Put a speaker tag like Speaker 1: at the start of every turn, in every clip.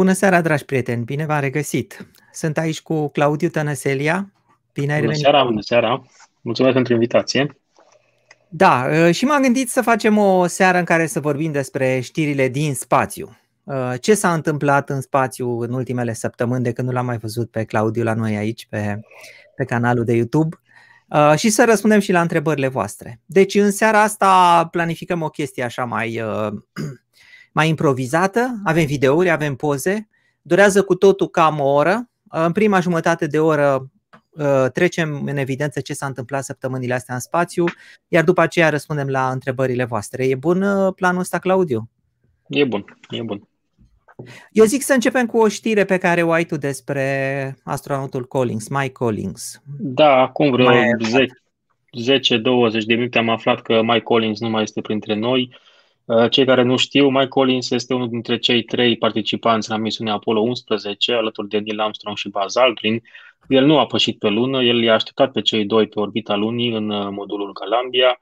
Speaker 1: Bună seara, dragi prieteni! Bine v-am regăsit! Sunt aici cu Claudiu Tănăselia.
Speaker 2: Bine ai Bună seara, bună seara! Mulțumesc pentru invitație!
Speaker 1: Da, uh, și m-am gândit să facem o seară în care să vorbim despre știrile din spațiu. Uh, ce s-a întâmplat în spațiu în ultimele săptămâni de când nu l-am mai văzut pe Claudiu la noi aici pe, pe canalul de YouTube uh, și să răspundem și la întrebările voastre. Deci în seara asta planificăm o chestie așa mai mai improvizată, avem videouri, avem poze, durează cu totul cam o oră. În prima jumătate de oră uh, trecem în evidență ce s-a întâmplat săptămânile astea în spațiu, iar după aceea răspundem la întrebările voastre. E bun uh, planul ăsta, Claudiu?
Speaker 2: E bun, e bun.
Speaker 1: Eu zic să începem cu o știre pe care o ai tu despre astronautul Collins, Mike Collins.
Speaker 2: Da, acum vreo 10-20 de minute am aflat că Mike Collins nu mai este printre noi. Uh, cei care nu știu, Mike Collins este unul dintre cei trei participanți la misiunea Apollo 11, alături de Neil Armstrong și Buzz Aldrin. El nu a pășit pe lună, el i-a așteptat pe cei doi pe orbita lunii în uh, modulul Columbia.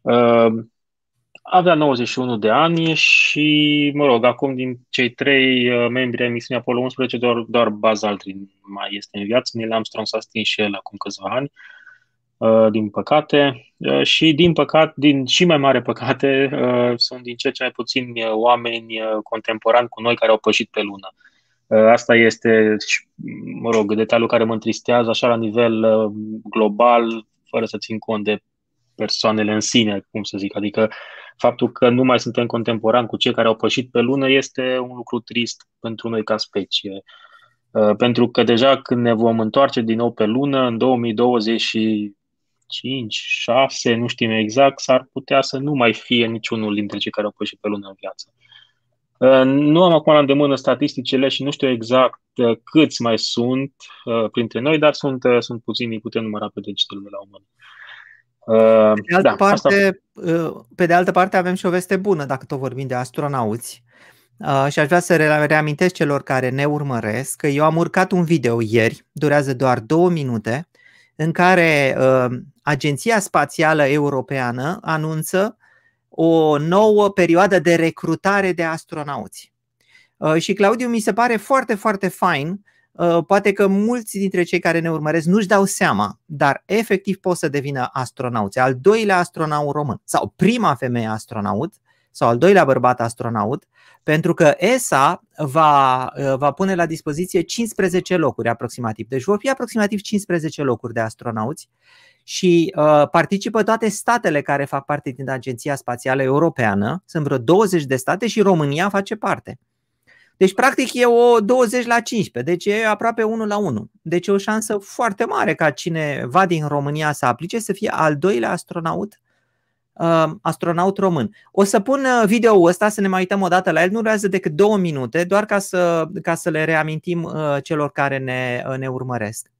Speaker 2: Uh, avea 91 de ani și, mă rog, acum din cei trei membri ai misiunii Apollo 11, doar, doar Buzz Aldrin mai este în viață. Neil Armstrong s-a stins și el acum câțiva ani. Uh, din păcate, uh, și din păcate, din și mai mare păcate, uh, sunt din ce ce mai puțini oameni contemporani cu noi care au pășit pe lună. Asta este, mă rog, detaliul care mă întristează așa la nivel global, fără să țin cont de persoanele în sine, cum să zic. Adică faptul că nu mai suntem contemporani cu cei care au pășit pe lună este un lucru trist pentru noi ca specie. Pentru că deja când ne vom întoarce din nou pe lună, în 2020 5, 6, nu știm exact, s-ar putea să nu mai fie niciunul dintre cei care au pășit pe lună în viață. Uh, nu am acum la îndemână statisticile și nu știu exact uh, câți mai sunt uh, printre noi, dar sunt, sunt puțini, putem număra pe degetele de la o mână.
Speaker 1: Pe de, altă da, parte, asta... pe de altă parte avem și o veste bună dacă tot vorbim de astronauți. Și aș vrea să reamintesc celor care ne urmăresc că eu am urcat un video ieri, durează doar două minute, în care uh, Agenția Spațială Europeană anunță o nouă perioadă de recrutare de astronauți. Uh, și Claudiu mi se pare foarte, foarte fain. Uh, poate că mulți dintre cei care ne urmăresc nu-și dau seama, dar efectiv pot să devină astronauți. Al doilea astronaut român sau prima femeie astronaut sau al doilea bărbat astronaut, pentru că ESA va, va pune la dispoziție 15 locuri aproximativ. Deci vor fi aproximativ 15 locuri de astronauți și uh, participă toate statele care fac parte din Agenția Spațială Europeană. Sunt vreo 20 de state și România face parte. Deci, practic, e o 20 la 15, deci e aproape 1 la 1. Deci e o șansă foarte mare ca cineva din România să aplice să fie al doilea astronaut uh, astronaut român. O să pun uh, video-ul ăsta să ne mai uităm o dată la el, nu durează decât două minute, doar ca să, ca să le reamintim uh, celor care ne, uh, ne urmăresc.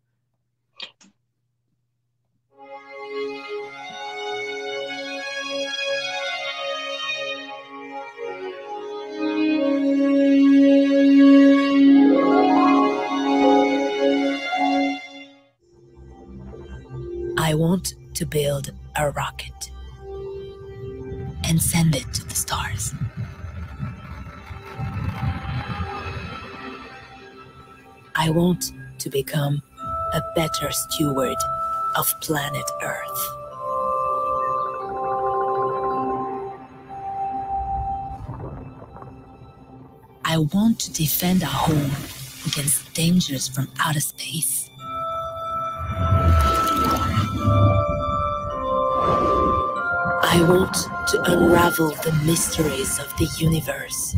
Speaker 1: I want to build a rocket. And send it to the stars. I want to become a better steward of planet Earth. I want to defend our home against dangers from outer space. I want to unravel the mysteries of the universe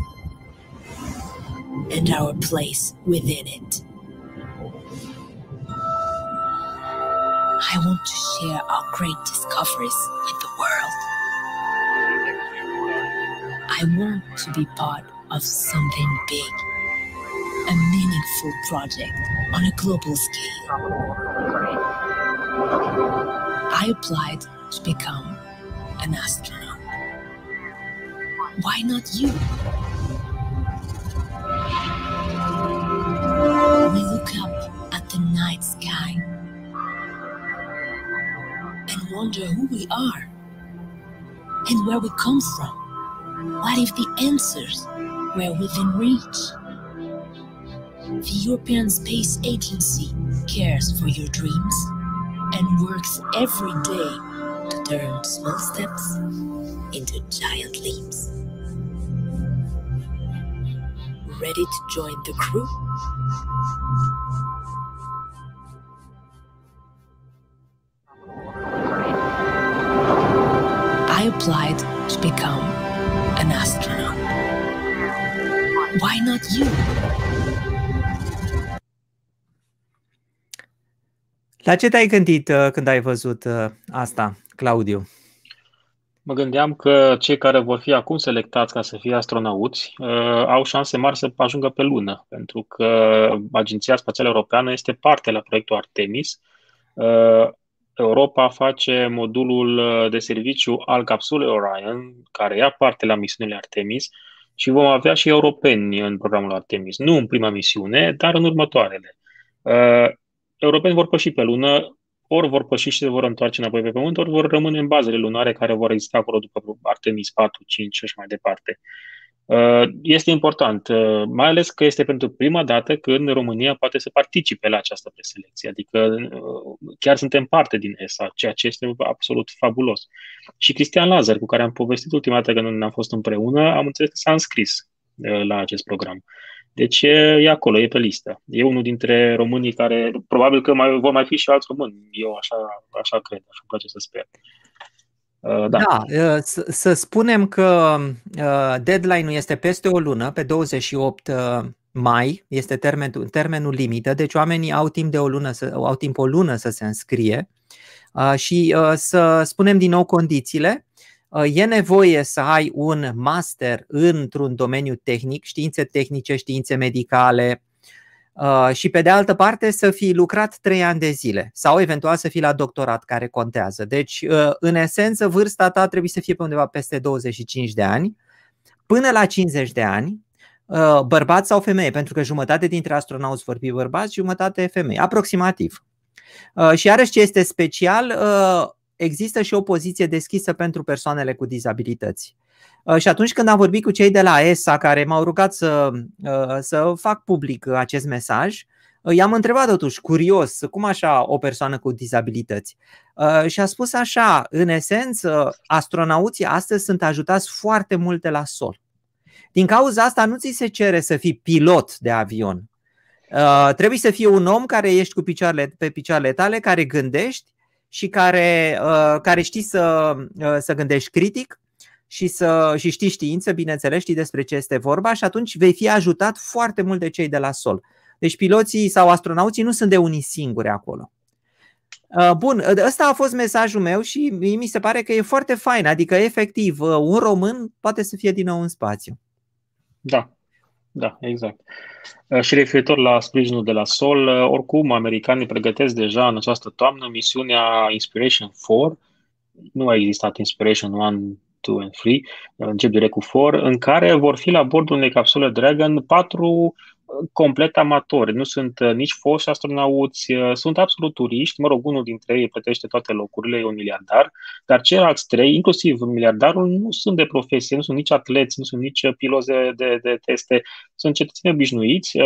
Speaker 1: and our place within it. I want to share our great discoveries with the world. I want to be part of something big, a meaningful project on a global scale. I applied to become an astronaut. Why not you? We look up at the night sky and wonder who we are and where we come from. What if the answers were within reach?
Speaker 3: the European Space Agency cares for your dreams and works every day to turn small steps into giant leaps. Ready to join the crew? I applied to become an astronaut. Why not you?
Speaker 1: La ce te-ai gândit uh, când ai văzut uh, asta, Claudiu?
Speaker 2: Mă gândeam că cei care vor fi acum selectați ca să fie astronauți uh, au șanse mari să ajungă pe lună, pentru că Agenția Spațială Europeană este parte la proiectul Artemis. Uh, Europa face modulul uh, de serviciu al capsulei Orion, care ia parte la misiunile Artemis, și vom avea și europeni în programul Artemis. Nu în prima misiune, dar în următoarele. Uh, europeni vor păși pe lună, ori vor păși și se vor întoarce înapoi pe Pământ, ori vor rămâne în bazele lunare care vor exista acolo după Artemis 4, 5 și așa mai departe. Uh, este important, uh, mai ales că este pentru prima dată când România poate să participe la această preselecție, adică uh, chiar suntem parte din ESA, ceea ce este absolut fabulos. Și Cristian Lazar, cu care am povestit ultima dată când am fost împreună, am înțeles că s-a înscris la acest program. Deci e, e acolo, e pe listă. E unul dintre românii care, probabil că mai, vor mai fi și alți români. Eu așa, așa cred, așa îmi place să sper.
Speaker 1: Uh, da, da uh, să, să spunem că uh, deadline-ul este peste o lună, pe 28 mai este termenul, termenul limită, deci oamenii au timp de o lună să, au timp o lună să se înscrie și să spunem din nou condițiile. E nevoie să ai un master într-un domeniu tehnic, științe tehnice, științe medicale, Uh, și pe de altă parte să fi lucrat 3 ani de zile sau eventual să fii la doctorat care contează. Deci, uh, în esență, vârsta ta trebuie să fie pe undeva peste 25 de ani, până la 50 de ani, uh, bărbat sau femeie, pentru că jumătate dintre astronauți vor fi bărbați, jumătate femei, aproximativ. Și iarăși ce este special, există și o poziție deschisă pentru persoanele cu dizabilități. Uh, și atunci când am vorbit cu cei de la ESA care m-au rugat să, uh, să fac public acest mesaj, uh, i-am întrebat totuși, curios, cum așa o persoană cu dizabilități? Și a spus așa, în esență, astronauții astăzi sunt ajutați foarte multe la sol. Din cauza asta nu ți se cere să fii pilot de avion. Trebuie să fii un om care ești cu picioarele, pe picioarele tale, care gândești și care, care știi să, să gândești critic și, să, și știi știință, bineînțeles, știi despre ce este vorba și atunci vei fi ajutat foarte mult de cei de la sol. Deci piloții sau astronauții nu sunt de unii singuri acolo. Uh, bun, ăsta a fost mesajul meu și mi se pare că e foarte fain, adică efectiv uh, un român poate să fie din nou în spațiu.
Speaker 2: Da, da, exact. Uh, și referitor la sprijinul de la Sol, oricum americanii pregătesc deja în această toamnă misiunea Inspiration 4. Nu a existat Inspiration 1 2 and 3, încep direct cu 4, în care vor fi la bordul unei capsule Dragon patru uh, complet amatori. Nu sunt uh, nici foști astronauți, uh, sunt absolut turiști. Mă rog, unul dintre ei plătește toate locurile, e un miliardar, dar ceilalți trei, inclusiv miliardarul, nu sunt de profesie, nu sunt nici atleți, nu sunt nici piloze de, de teste, sunt cetățeni obișnuiți.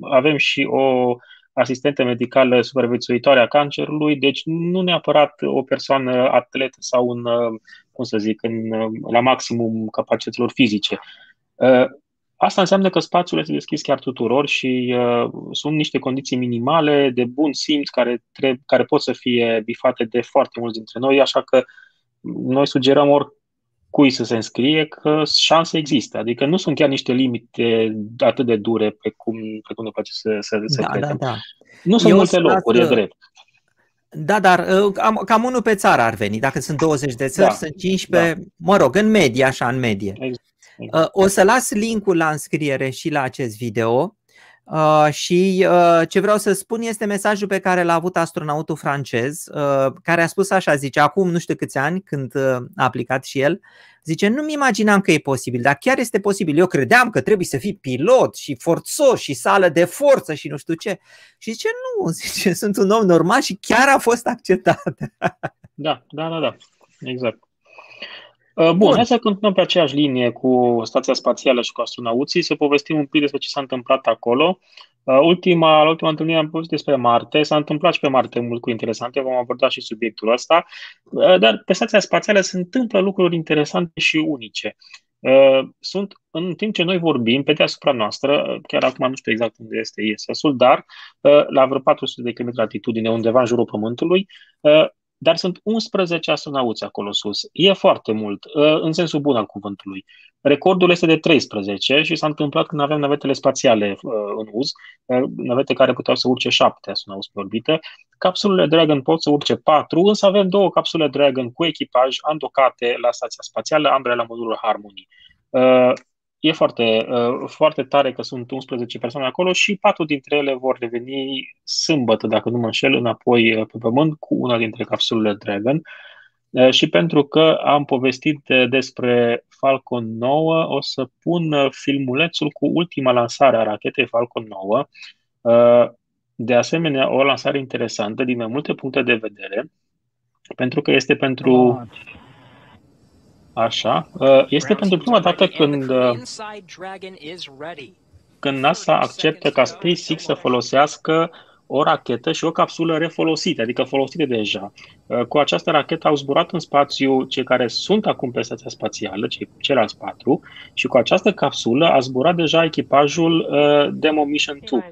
Speaker 2: Avem și o asistentă medicală supraviețuitoare a cancerului, deci nu neapărat o persoană atlet sau un cum să zic, în, la maximum capacităților fizice. Uh, asta înseamnă că spațiul este deschis chiar tuturor și uh, sunt niște condiții minimale de bun simț care, trebuie, care pot să fie bifate de foarte mulți dintre noi, așa că noi sugerăm oricui să se înscrie că șanse există. Adică nu sunt chiar niște limite atât de dure pe cum, pe cum ne place să, să, să da, credem. Da, da. Nu sunt Eu multe locuri, e drept.
Speaker 1: Da, dar uh, cam, cam unul pe țară ar veni. Dacă sunt 20 de țări, da, sunt 15, da. mă rog, în medie, așa, în medie. Exact, exact. Uh, o să las linkul la înscriere și la acest video. Uh, și uh, ce vreau să spun este mesajul pe care l-a avut astronautul francez, uh, care a spus așa, zice, acum nu știu câți ani, când uh, a aplicat și el, zice, nu-mi imaginam că e posibil, dar chiar este posibil. Eu credeam că trebuie să fii pilot și forțos și sală de forță și nu știu ce. Și zice, nu, zice, sunt un om normal și chiar a fost acceptat.
Speaker 2: Da, da, da, da, exact. Uh, bun, Bun, hai să continuăm pe aceeași linie cu Stația Spațială și cu astronauții, să povestim un pic despre ce s-a întâmplat acolo. Ultima, la ultima întâlnire am povestit despre Marte, s-a întâmplat și pe Marte mult cu interesante, vom aborda și subiectul ăsta, dar pe stația spațială se întâmplă lucruri interesante și unice. Sunt, în timp ce noi vorbim, pe deasupra noastră, chiar acum nu știu exact unde este ISS-ul, dar la vreo 400 de km altitudine, undeva în jurul Pământului, dar sunt 11 astronauți acolo sus. E foarte mult, uh, în sensul bun al cuvântului. Recordul este de 13 și s-a întâmplat când aveam navetele spațiale uh, în uz, uh, navete care puteau să urce 7 astronauți pe orbită. Capsulele Dragon pot să urce 4, însă avem două capsule Dragon cu echipaj andocate la stația spațială, ambele la modulul Harmony e foarte, uh, foarte tare că sunt 11 persoane acolo și patru dintre ele vor reveni sâmbătă, dacă nu mă înșel, înapoi uh, pe pământ cu una dintre capsulele Dragon. Uh, și pentru că am povestit despre Falcon 9, o să pun filmulețul cu ultima lansare a rachetei Falcon 9. De asemenea, o lansare interesantă din mai multe puncte de vedere, pentru că este pentru Așa. Uh, este pentru prima dată când, uh, când NASA acceptă ca SpaceX să folosească o rachetă și o capsulă refolosită, adică folosite deja. Uh, cu această rachetă au zburat în spațiu cei care sunt acum pe stația spațială, cei ceilalți patru, și cu această capsulă a zburat deja echipajul uh, Demo Mission 2,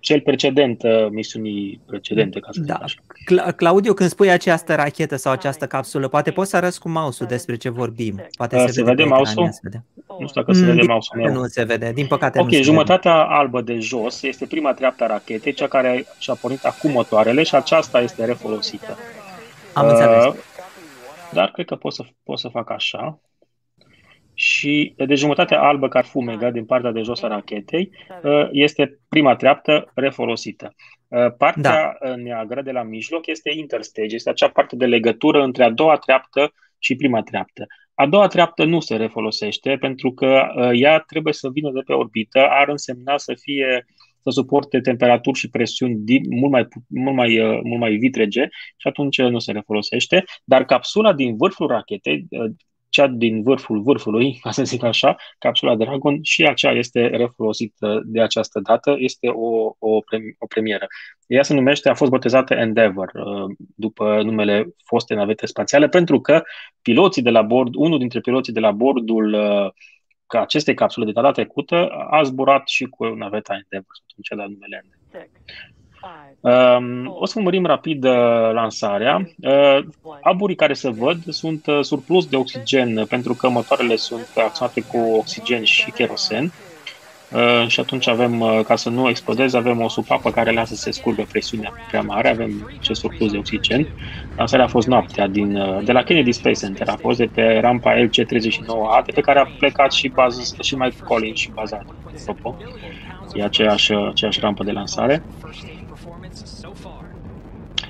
Speaker 2: cel precedent, uh, misiunii precedente, ca să
Speaker 1: da. așa. Cla- Claudiu, când spui această rachetă sau această capsulă, poate poți să arăți cu mouse-ul despre ce vorbim. Poate
Speaker 2: uh, se, se vede, vede mouse-ul? Vede. Nu știu dacă se vede mm, mouse-ul
Speaker 1: meu. Nu se vede, din păcate
Speaker 2: Ok,
Speaker 1: nu
Speaker 2: jumătatea vede. albă de jos este prima treaptă a rachetei, cea care și-a pornit acum motoarele și aceasta este refolosită.
Speaker 1: Am înțeles. Uh,
Speaker 2: dar cred că pot să, pot să fac așa. Și de jumătatea albă care fumegă din partea de jos a rachetei uh, este prima treaptă refolosită. Uh, partea da. neagră de la mijloc este interstage, este acea parte de legătură între a doua treaptă și prima treaptă. A doua treaptă nu se refolosește pentru că ea trebuie să vină de pe orbită, ar însemna să fie uh, să suporte temperaturi și presiuni mult mai, mult mai, uh, mult mai vitrege și atunci nu se refolosește. Dar capsula din vârful rachetei, uh, cea din vârful vârfului, ca să zic așa, capsula Dragon, și aceea este refolosită de această dată, este o, o, o premieră. Ea se numește, a fost botezată Endeavour, uh, după numele foste navete spațiale, pentru că piloții de la bord, unul dintre piloții de la bordul că aceste capsule de data trecută a zburat și cu naveta Endeavour, atunci la numele Endeavour. Um, o să urmărim rapid uh, lansarea. Uh, aburii care se văd sunt uh, surplus de oxigen pentru că motoarele sunt acționate cu oxigen și kerosen. Uh, și atunci avem, uh, ca să nu explodeze, avem o supapă care lasă să se scurgă presiunea prea mare, avem ce surplus de oxigen. Lansarea a fost noaptea din, uh, de la Kennedy Space Center, a fost de pe rampa LC-39A, de pe care a plecat și, bază, și Mike Collins și baza, apropo. E aceeași, aceeași rampă de lansare.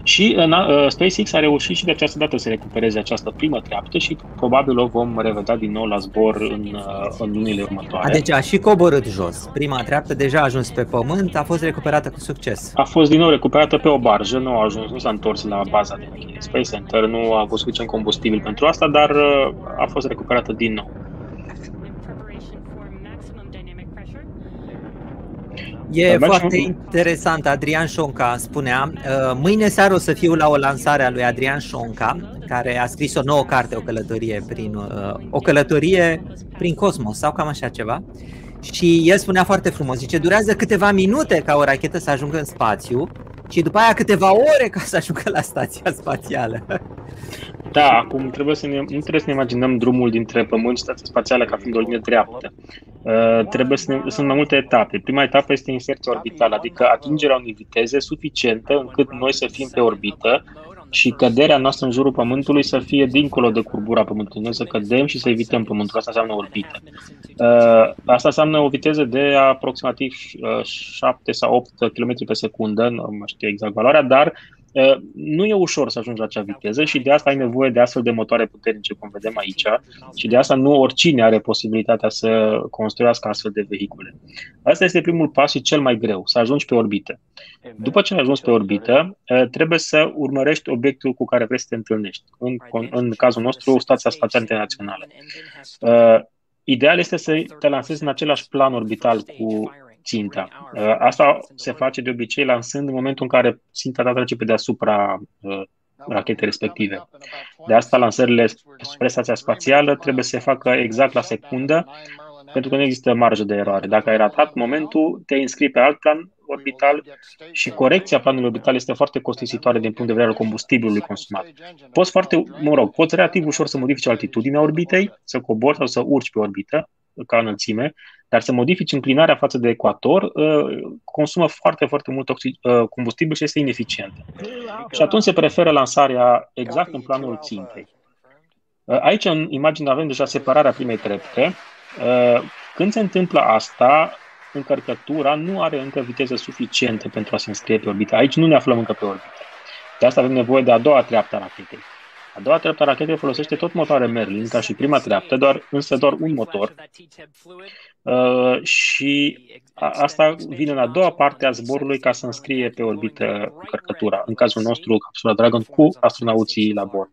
Speaker 2: Și uh, SpaceX a reușit și de această dată să recupereze această primă treaptă și probabil o vom revedea din nou la zbor în, uh, în lunile următoare.
Speaker 1: Deci a și coborât jos. Prima treaptă deja a ajuns pe pământ, a fost recuperată cu succes.
Speaker 2: A fost din nou recuperată pe o barjă, nu a ajuns, nu s-a întors la baza de Space Center, nu a avut suficient combustibil pentru asta, dar uh, a fost recuperată din nou.
Speaker 1: E Dar foarte și... interesant. Adrian Șonca spunea, uh, mâine seară o să fiu la o lansare a lui Adrian Șonca, care a scris o nouă carte, o călătorie prin, uh, o călătorie prin cosmos sau cam așa ceva. Și el spunea foarte frumos, zice, durează câteva minute ca o rachetă să ajungă în spațiu și după aia câteva ore ca să ajungă la stația spațială.
Speaker 2: Da, acum trebuie să ne, nu trebuie să ne imaginăm drumul dintre Pământ și stația spațială ca fiind o linie dreaptă. Uh, trebuie să ne, sunt mai multe etape. Prima etapă este inserția orbitală, adică atingerea unei viteze suficientă încât noi să fim pe orbită și căderea noastră în jurul Pământului să fie dincolo de curbura Pământului. Noi să cădem și să evităm Pământul. Asta înseamnă orbită. Uh, asta înseamnă o viteză de aproximativ 7 uh, sau 8 km pe secundă, nu mai știu exact valoarea, dar uh, nu e ușor să ajungi la acea viteză și de asta ai nevoie de astfel de motoare puternice, cum vedem aici, și de asta nu oricine are posibilitatea să construiască astfel de vehicule. Asta este primul pas și cel mai greu, să ajungi pe orbită. După ce ai ajuns pe orbită, trebuie să urmărești obiectul cu care vrei să te întâlnești. În, în cazul nostru, Stația Spațială Internațională. Ideal este să te lansezi în același plan orbital cu ținta. Asta se face de obicei lansând în momentul în care ținta ta trece pe deasupra rachete respective. De asta lansările spre stația spațială trebuie să se facă exact la secundă, pentru că nu există marjă de eroare. Dacă ai ratat momentul, te înscrii pe alt plan orbital și corecția planului orbital este foarte costisitoare din punct de vedere al combustibilului consumat. Poți foarte, mă rog, poți relativ ușor să modifici altitudinea orbitei, să cobori sau să urci pe orbită, ca înălțime, dar să modifici înclinarea față de ecuator uh, consumă foarte, foarte mult uh, combustibil și este ineficient. Și atunci se preferă lansarea exact în planul țintei. Uh, aici, în imagine, avem deja separarea primei trepte. Când se întâmplă asta, încărcătura nu are încă viteză suficientă pentru a se înscrie pe orbită. Aici nu ne aflăm încă pe orbită. De asta avem nevoie de a doua treaptă a rachetei. A doua treaptă a rachetei folosește tot motoare Merlin, ca și prima treaptă, doar, însă doar un motor. Uh, și a, asta vine în a doua parte a zborului ca să înscrie pe orbită încărcătura. În cazul nostru, capsula Dragon cu astronauții la bord.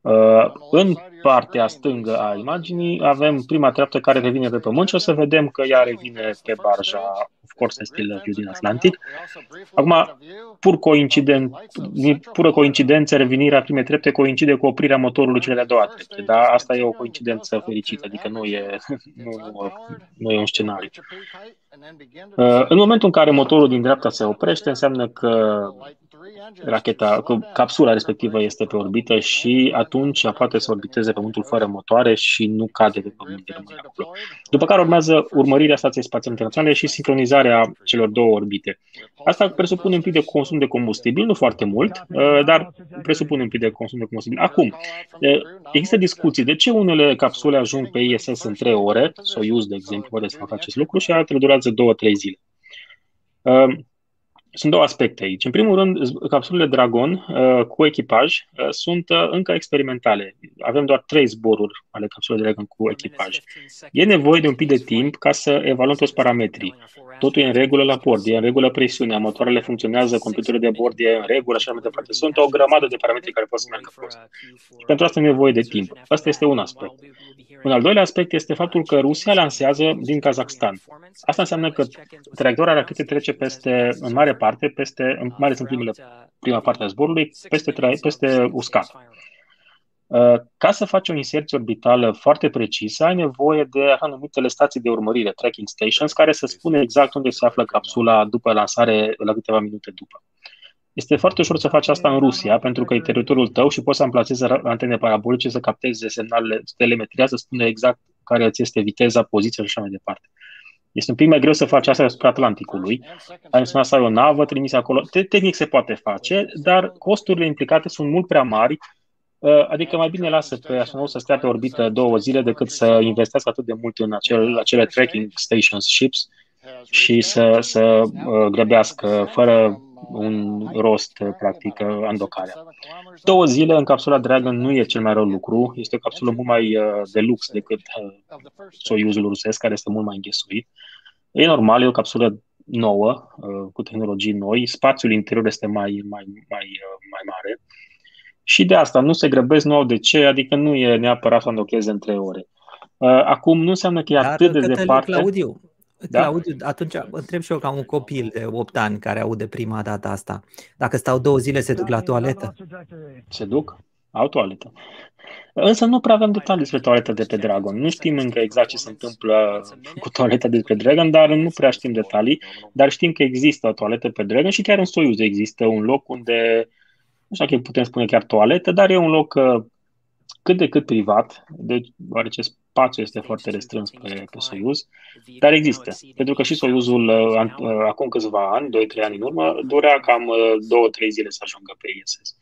Speaker 2: Uh, în partea stângă a imaginii avem prima treaptă care revine pe Pământ și o să vedem că ea revine pe barja Of Course Still View din Atlantic. Acum, pur coincident, pură coincidență, revenirea primei trepte coincide cu oprirea motorului cele de-a doua trepte, dar asta e o coincidență fericită, adică nu e, nu, nu e un scenariu. Uh, în momentul în care motorul din dreapta se oprește, înseamnă că racheta, că capsula respectivă este pe orbită și atunci poate să orbiteze Pământul fără motoare și nu cade pe Pământ de acolo. După care urmează urmărirea Stației Spațiale Internaționale și sincronizarea celor două orbite. Asta presupune un pic de consum de combustibil, nu foarte mult, uh, dar presupune un pic de consum de combustibil. Acum, uh, există discuții de ce unele capsule ajung pe ISS în 3 ore, Soyuz, de exemplu, poate să facă acest lucru și altele durează 2-3 zile. Uh, sunt două aspecte aici. În primul rând, capsulele Dragon uh, cu echipaj uh, sunt uh, încă experimentale. Avem doar trei zboruri ale capsulei Dragon cu echipaj. E nevoie de un pic de timp ca să evaluăm toți parametrii. Totul e în regulă la bord, e în regulă presiunea, motoarele funcționează, computerul de bord e în regulă și așa mai departe. Sunt o grămadă de parametri care pot să meargă prost. Și pentru asta e nevoie de timp. Asta este un aspect. Un al doilea aspect este faptul că Rusia lansează din Kazakhstan. Asta înseamnă că traiectoria rachetei trece peste, în mare parte, peste, în mare sunt primele, prima parte a zborului, peste, peste uscat. Uh, ca să faci o inserție orbitală foarte precisă, ai nevoie de așa numitele stații de urmărire, tracking stations, care să spună exact unde se află capsula după lansare, la câteva minute după. Este foarte ușor să faci asta în Rusia, pentru că e teritoriul tău și poți să amplasezi antene parabolice să capteze semnalele, telemetria, să spune exact care îți este viteza, poziția și așa mai departe. Este un pic mai greu să faci asta asupra Atlanticului. Ai însemnat să ai o navă trimisă acolo. Tehnic se poate face, dar costurile implicate sunt mult prea mari Uh, adică mai bine lasă pe astronaut să stea pe orbită două zile decât să investească atât de mult în acel, acele tracking stations ships și să, să uh, grăbească fără un rost, practic, andocarea. Două zile în capsula Dragon nu e cel mai rău lucru. Este o capsulă mult mai uh, de lux decât Soyuzul rusesc, care este mult mai înghesuit. E normal, e o capsulă nouă, cu tehnologii noi. Spațiul interior este mai, mai, mai, mai mare și de asta nu se grăbesc, nu au de ce, adică nu e neapărat să îndocheze în trei ore. Uh, acum nu înseamnă că e Dar atât de departe.
Speaker 1: Claudiu, da? Claudiu, atunci întreb și eu ca un copil de 8 ani care aude prima dată asta. Dacă stau două zile, se duc la toaletă?
Speaker 2: Se duc? Au toaletă. Însă nu prea avem detalii despre toaleta de pe Dragon. Nu știm încă exact ce se întâmplă cu toaleta de pe Dragon, dar nu prea știm detalii. Dar știm că există o toaletă pe Dragon și chiar în Soyuz există un loc unde nu știu dacă putem spune chiar toaletă, dar e un loc uh, cât de cât privat, deci deoarece spațiul este foarte restrâns pe, pe Soyuz, dar există. Pentru că și Soyuzul, uh, uh, acum câțiva ani, 2-3 ani în urmă, durea cam 2-3 zile să ajungă pe ISS.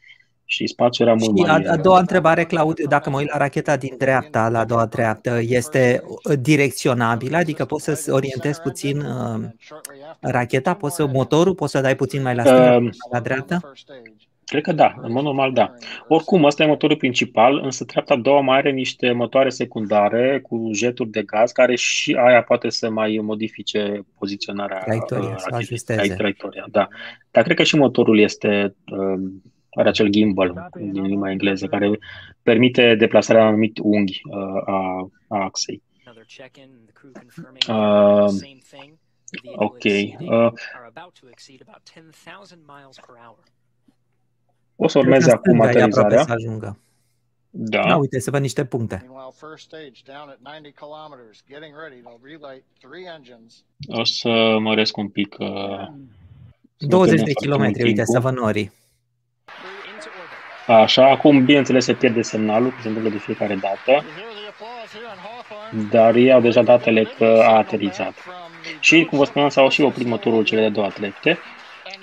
Speaker 2: Și spațiul era mult și mai...
Speaker 1: A, a doua întrebare, Claudiu, dacă mă uit la racheta din dreapta, la a doua dreaptă, este direcționabilă, adică poți să orientezi puțin uh, racheta, poți să, motorul, poți să dai puțin mai la stânga, uh, la dreapta?
Speaker 2: Cred că da, în mod normal da. Oricum, ăsta e motorul principal, însă treapta a doua mai are niște motoare secundare cu jeturi de gaz, care și aia poate să mai modifice poziționarea
Speaker 1: traiectoria, uh, să ajusteze.
Speaker 2: Traiectoria, da. Dar cred că și motorul este, uh, are acel gimbal din limba engleză, care permite deplasarea anumit unghi uh, a, a axei. Uh, Ok. Uh, o să urmeze acum aterizarea.
Speaker 1: Să ajungă.
Speaker 2: Da.
Speaker 1: da. uite, să văd niște puncte.
Speaker 2: O să măresc un pic. Uh,
Speaker 1: 20 de kilometri, uite, să vă nori.
Speaker 2: Așa, acum, bineînțeles, se pierde semnalul, că se întâmplă de fiecare dată, dar ei au deja datele că a aterizat. Și, cum vă spuneam, s-au și oprit motorul cele de două atlete.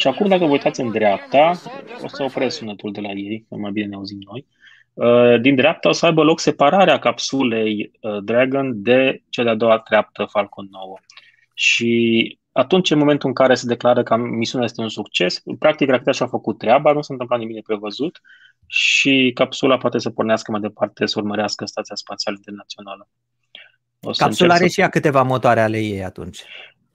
Speaker 2: Și acum, dacă vă uitați în dreapta, o să opresc sunetul de la ei, că mai bine ne auzim noi. Uh, din dreapta o să aibă loc separarea capsulei uh, Dragon de cea de-a doua treaptă Falcon 9. Și atunci, în momentul în care se declară că misiunea este un succes, practic racheta și-a făcut treaba, nu s-a întâmplat nimic neprevăzut și capsula poate să pornească mai departe să urmărească Stația Spațială Internațională.
Speaker 1: Capsula are să... și ea câteva motoare ale ei atunci.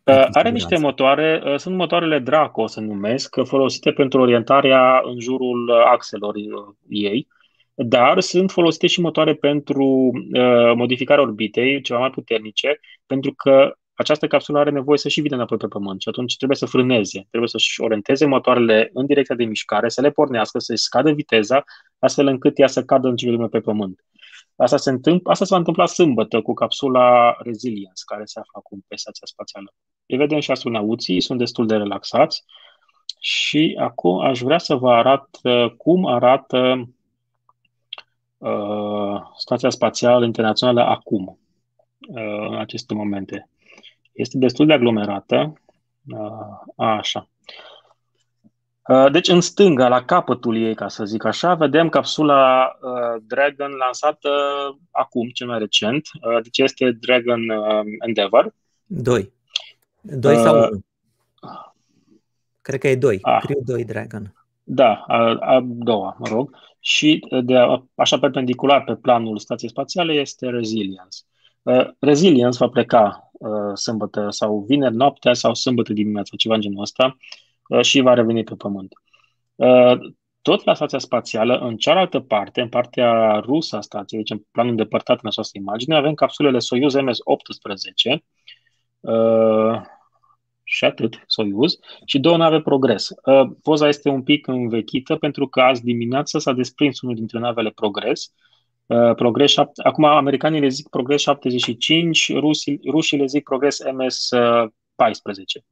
Speaker 2: Uh, are niște motoare, uh, sunt motoarele Draco, se numesc, folosite pentru orientarea în jurul axelor uh, ei, dar sunt folosite și motoare pentru uh, modificarea orbitei, ceva mai puternice, pentru că această capsulă are nevoie să și vină înapoi pe Pământ și atunci trebuie să frâneze, trebuie să-și orienteze motoarele în direcția de mișcare, să le pornească, să-și scadă viteza, astfel încât ea să cadă în cele lume pe Pământ. Asta se, întâmpl- asta se va întâmpla sâmbătă cu capsula Resilience, care se află acum pe stația spațială. Îi vedem și astronauții, sunt destul de relaxați și acum aș vrea să vă arăt uh, cum arată uh, Stația Spațială Internațională acum, uh, în aceste momente. Este destul de aglomerată. Uh, așa. Uh, deci în stânga, la capătul ei, ca să zic așa, vedem capsula uh, Dragon lansată acum, cel mai recent. Uh, deci este Dragon uh, Endeavour.
Speaker 1: 2. 2 uh, sau 1? Cred că e 2. A, Crew 2 Dragon.
Speaker 2: Da, a, a doua, mă rog. Și de a, așa perpendicular pe planul stației spațiale este Resilience. Uh, Resilience va pleca uh, sâmbătă sau vineri noaptea sau sâmbătă dimineața, ceva în genul ăsta, uh, și va reveni pe Pământ. Uh, tot la stația spațială, în cealaltă parte, în partea rusă a stației, deci în planul îndepărtat în această imagine, avem capsulele Soyuz MS-18 uh, și atât, Soyuz, și două nave Progres. Uh, poza este un pic învechită pentru că azi dimineață s-a desprins unul dintre navele Progres, Uh, progres 7, acum americanii le zic progres 75, rusii, rușii le zic progres MS 14.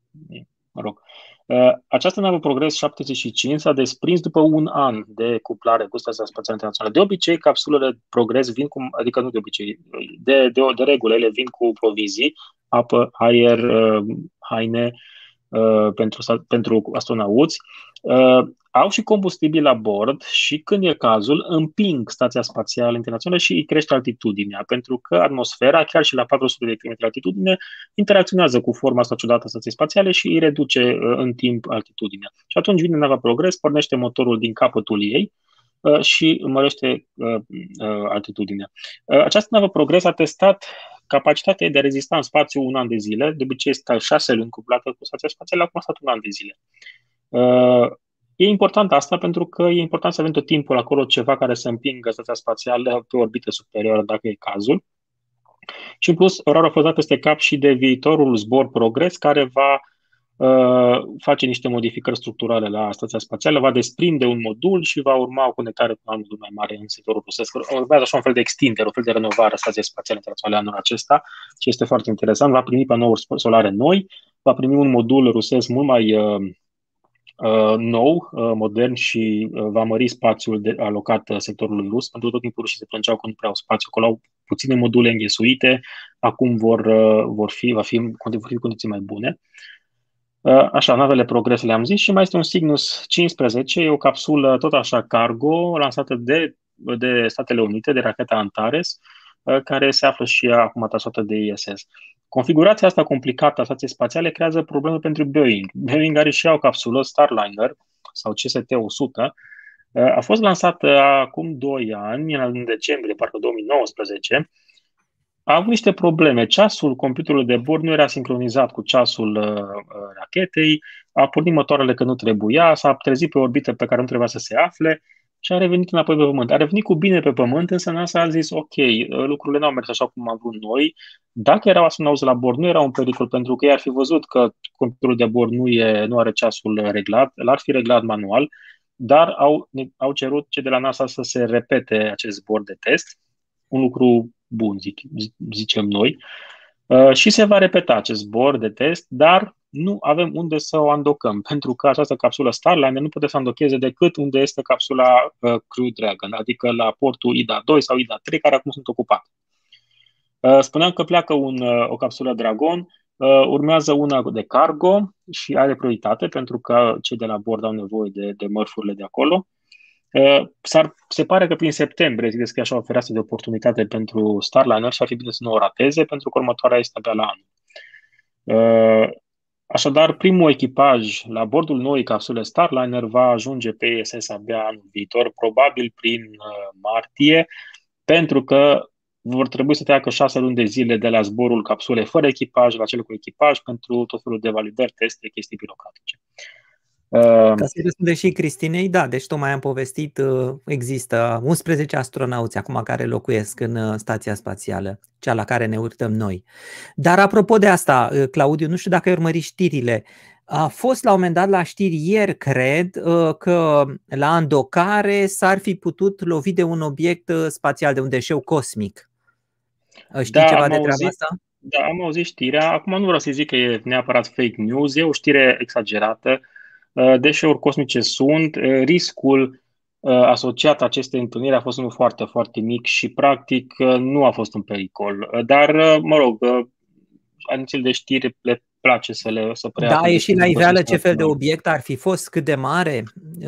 Speaker 2: Mă rog. Uh, această navă Progres 75 s-a desprins după un an de cuplare cu Stația Spațială Internațională. De obicei, capsulele Progres vin cu, adică nu de obicei, de, de, de regulă, ele vin cu provizii, apă, aer, uh, haine pentru, pentru astronauți au și combustibil la bord și când e cazul împing Stația Spațială Internațională și îi crește altitudinea, pentru că atmosfera, chiar și la 400 de km altitudine, interacționează cu forma asta ciudată a Stației Spațiale și îi reduce uh, în timp altitudinea. Și atunci vine nava Progres, pornește motorul din capătul ei uh, și mărește uh, altitudinea. Această navă Progres a testat capacitatea de a rezista în spațiu un an de zile, de obicei este șase luni cuplată cu stația spațială, acum a stat un an de zile. E important asta pentru că e important să avem tot timpul acolo ceva care să împingă stația spațială pe orbită superioară, dacă e cazul. Și în plus, orarul a fost dat peste cap și de viitorul zbor progres, care va uh, face niște modificări structurale la stația spațială, va desprinde un modul și va urma o conectare cu un modul mai mare în sectorul rusesc. Urmează așa un fel de extindere, un fel de renovare a stației spațiale internaționale anul acesta și este foarte interesant. Va primi panouri solare noi, va primi un modul rusesc mult mai uh, Uh, nou, uh, modern și uh, va mări spațiul de, alocat sectorului rus. Pentru tot timpul rușii se plângeau că nu prea au spațiu acolo, au puține module înghesuite, acum vor, vor fi, va fi, vor fi condiții mai bune. Așa, navele Progres le-am zis și mai este un Cygnus 15, e o capsulă tot așa cargo, lansată de, de Statele Unite, de racheta Antares, care se află și ea acum atasată de ISS. Configurația asta complicată a stației spațiale creează probleme pentru Boeing. Boeing are și ea o capsulă Starliner sau CST-100. A fost lansată acum 2 ani, în decembrie, parcă 2019. A avut niște probleme. Ceasul computerului de bord nu era sincronizat cu ceasul uh, rachetei, a pornit motoarele că nu trebuia, s-a trezit pe orbită pe care nu trebuia să se afle și a revenit înapoi pe pământ. A revenit cu bine pe pământ, însă NASA a zis, ok, lucrurile nu au mers așa cum am vrut noi. Dacă erau astronauți la bord, nu era un pericol, pentru că ei ar fi văzut că controlul de bord nu, e, nu are ceasul reglat, l-ar fi reglat manual, dar au, au cerut cei de la NASA să se repete acest zbor de test, un lucru bun, zic, zicem noi, uh, și se va repeta acest zbor de test, dar nu avem unde să o andocăm, pentru că această capsulă Starliner nu poate să andocheze decât unde este capsula uh, Crew Dragon, adică la portul IDA 2 sau IDA 3, care acum sunt ocupate. Uh, spuneam că pleacă un, uh, o capsulă Dragon, uh, urmează una de cargo și are prioritate pentru că cei de la bord au nevoie de, de mărfurile de acolo. Uh, s-ar, se pare că prin septembrie se deschide așa o fereastră de oportunitate pentru Starliner și ar fi bine să nu o rateze, pentru că următoarea este abia la anul. Uh, Așadar, primul echipaj la bordul noii capsule Starliner va ajunge pe ISS abia anul viitor, probabil prin uh, martie, pentru că vor trebui să treacă șase luni de zile de la zborul capsulei fără echipaj la cel cu echipaj pentru tot felul de validări, teste, chestii birocratice.
Speaker 1: Ca să răspunde și Cristinei, da, deci tocmai am povestit, uh, există 11 astronauți acum care locuiesc în uh, stația spațială, cea la care ne urtăm noi. Dar apropo de asta, uh, Claudiu, nu știu dacă ai urmărit știrile, a fost la un moment dat la știri ieri, cred, că la andocare s-ar fi putut lovi de un obiect spațial, de un deșeu cosmic. Știi da, ceva de treaba auzit, asta?
Speaker 2: Da, am auzit știrea. Acum nu vreau să zic că e neapărat fake news, e o știre exagerată. Uh, deșeuri cosmice sunt, uh, riscul uh, asociat acestei întâlniri a fost unul foarte, foarte mic și practic nu a fost un pericol. Dar, mă rog, agențiile de știri le place să le să preia.
Speaker 1: Da, e și la iveală ce fel de obiect ar fi fost, cât de mare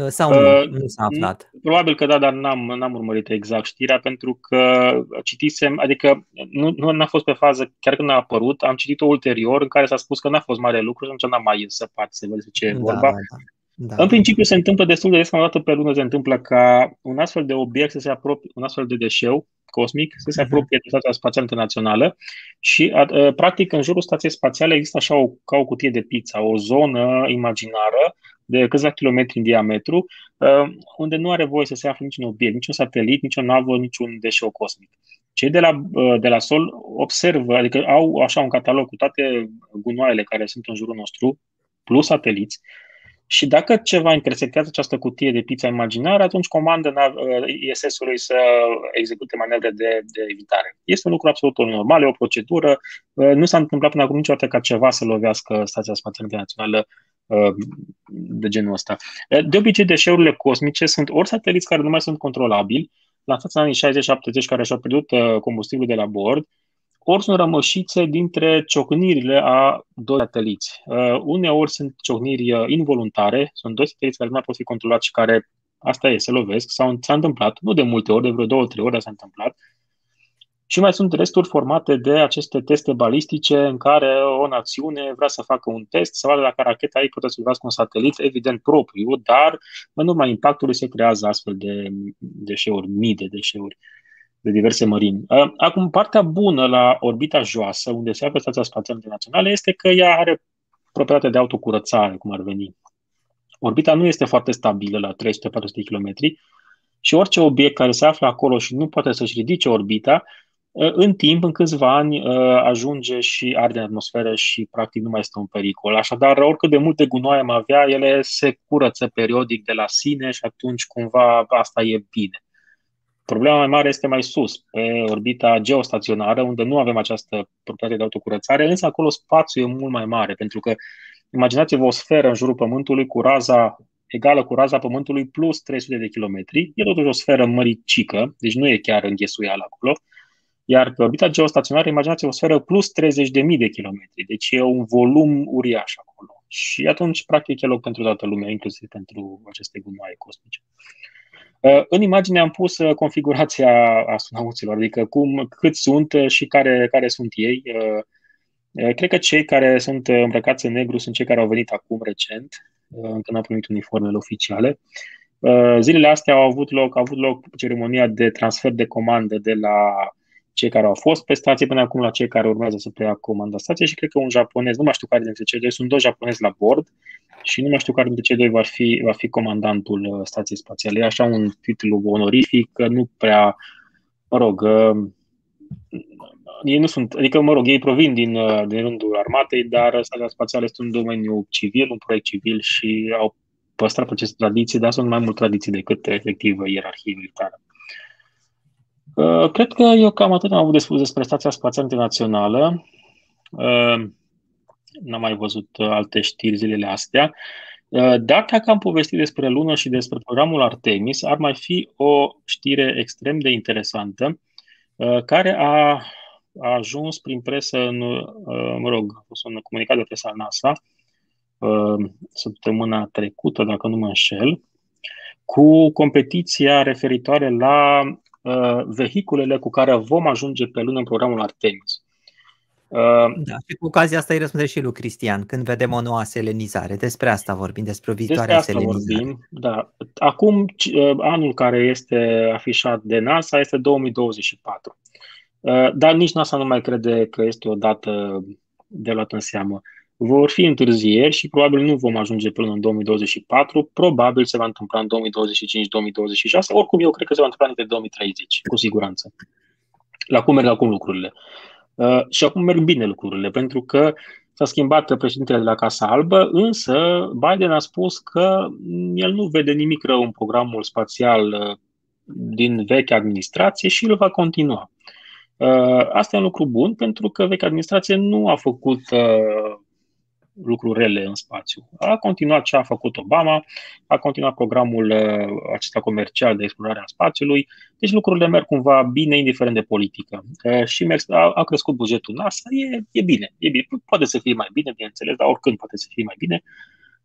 Speaker 1: sau nu, uh, nu s-a aflat?
Speaker 2: Probabil că da, dar n-am, n-am urmărit exact știrea pentru că citisem, adică nu, nu n-a fost pe fază chiar când a apărut, am citit-o ulterior în care s-a spus că n-a fost mare lucru și atunci n-am mai săpat să văd ce e da, vorba. Da, da. Da. În principiu se întâmplă destul de des, o dată pe lună se întâmplă ca un astfel de obiect să se apropie, un astfel de deșeu cosmic să se mhm. apropie de Stația Spațială Internațională și practic în jurul Stației Spațiale există așa o, ca o cutie de pizza, o zonă imaginară de câțiva kilometri în diametru, unde nu are voie să se afle niciun obiect, niciun satelit, nicio navă, niciun deșeu cosmic. Cei de la, de la Sol observă, adică au așa un catalog cu toate gunoaiele care sunt în jurul nostru, plus sateliți, și dacă ceva intersectează această cutie de pizza imaginară, atunci comandă ISS-ului să execute manevre de, de evitare. Este un lucru absolut normal, e o procedură. Uh, nu s-a întâmplat până acum niciodată ca ceva să lovească Stația Spațială Internațională uh, de genul ăsta. Uh, de obicei, deșeurile cosmice sunt ori sateliți care nu mai sunt controlabili, la fața anii 60-70 care și-au pierdut combustibilul de la bord, ori sunt rămășițe dintre ciocnirile a doi sateliți. Uh, uneori sunt ciocniri uh, involuntare, sunt doi sateliți care nu mai pot fi controlați și care, asta e, se lovesc, sau s-a întâmplat, nu de multe ori, de vreo două, trei ori, dar s-a întâmplat. Și mai sunt resturi formate de aceste teste balistice în care o națiune vrea să facă un test, să vadă dacă racheta ei poate să cu un satelit, evident propriu, dar în urma impactului se creează astfel de deșeuri, mii de deșeuri. Uh, de diverse mărimi. Acum, partea bună la orbita joasă, unde se află Stația Spațială Internațională, este că ea are proprietate de autocurățare, cum ar veni. Orbita nu este foarte stabilă la 300-400 km și orice obiect care se află acolo și nu poate să-și ridice orbita, în timp, în câțiva ani, ajunge și arde în atmosferă și practic nu mai este un pericol. Așadar, oricât de multe gunoaie am avea, ele se curăță periodic de la sine și atunci cumva asta e bine. Problema mai mare este mai sus, pe orbita geostaționară, unde nu avem această proprietate de autocurățare, însă acolo spațiul e mult mai mare, pentru că imaginați-vă o sferă în jurul Pământului cu raza egală cu raza Pământului plus 300 de kilometri. E totuși o sferă măricică, deci nu e chiar înghesuială acolo. Iar pe orbita geostaționară, imaginați o sferă plus 30.000 de kilometri. Deci e un volum uriaș acolo. Și atunci, practic, e loc pentru toată lumea, inclusiv pentru aceste gunoaie cosmice. Uh, în imagine am pus uh, configurația astronauților, adică cum, cât sunt uh, și care, care sunt ei. Cred că cei care sunt îmbrăcați în negru sunt cei care au venit acum recent, încă n-au primit uniformele oficiale. Zilele astea au avut loc, a avut loc ceremonia de transfer de comandă de la cei care au fost pe stație până acum la cei care urmează să preia comanda stației și cred că un japonez, nu mai știu care dintre cei doi, sunt doi japonezi la bord și nu mai știu care dintre cei doi va fi, va fi comandantul uh, stației spațiale. E așa un titlu onorific, că nu prea, mă rog, uh, ei nu sunt, adică, mă rog, ei provin din, uh, din rândul armatei, dar stația spațială este un domeniu civil, un proiect civil și au păstrat aceste tradiții, dar sunt mai mult tradiții decât efectiv ierarhie militară. Cred că eu cam atât am avut de spus despre Stația Spațială Internațională n-am mai văzut uh, alte știri zilele astea. Uh, dar dacă am povestit despre lună și despre programul Artemis, ar mai fi o știre extrem de interesantă uh, care a, a ajuns prin presă, în, mă rog, a fost un comunicat de presă al NASA săptămâna trecută, dacă nu mă înșel, cu competiția referitoare la vehiculele cu care vom ajunge pe lună în programul Artemis.
Speaker 1: Uh, da, și cu ocazia asta îi răspunde și lui Cristian, când vedem o nouă selenizare. Despre asta vorbim, despre o viitoare despre asta selenizare. Vorbim,
Speaker 2: da. Acum, uh, anul care este afișat de NASA este 2024. Uh, dar nici NASA nu mai crede că este o dată de luat în seamă. Vor fi întârzieri și probabil nu vom ajunge până în 2024, probabil se va întâmpla în 2025-2026, oricum eu cred că se va întâmpla în 2030, cu siguranță. La cum merg acum lucrurile. Uh, și acum merg bine lucrurile, pentru că s-a schimbat președintele de la Casa Albă, însă Biden a spus că el nu vede nimic rău în programul spațial uh, din vechea administrație și îl va continua. Uh, asta e un lucru bun pentru că vechea administrație nu a făcut lucruri rele în spațiu. A continuat ce a făcut Obama, a continuat programul uh, acesta comercial de explorare a spațiului, deci lucrurile merg cumva bine, indiferent de politică. Uh, și a, a crescut bugetul NASA, e, e bine, e bine. Poate să fie mai bine, bineînțeles, dar oricând poate să fie mai bine.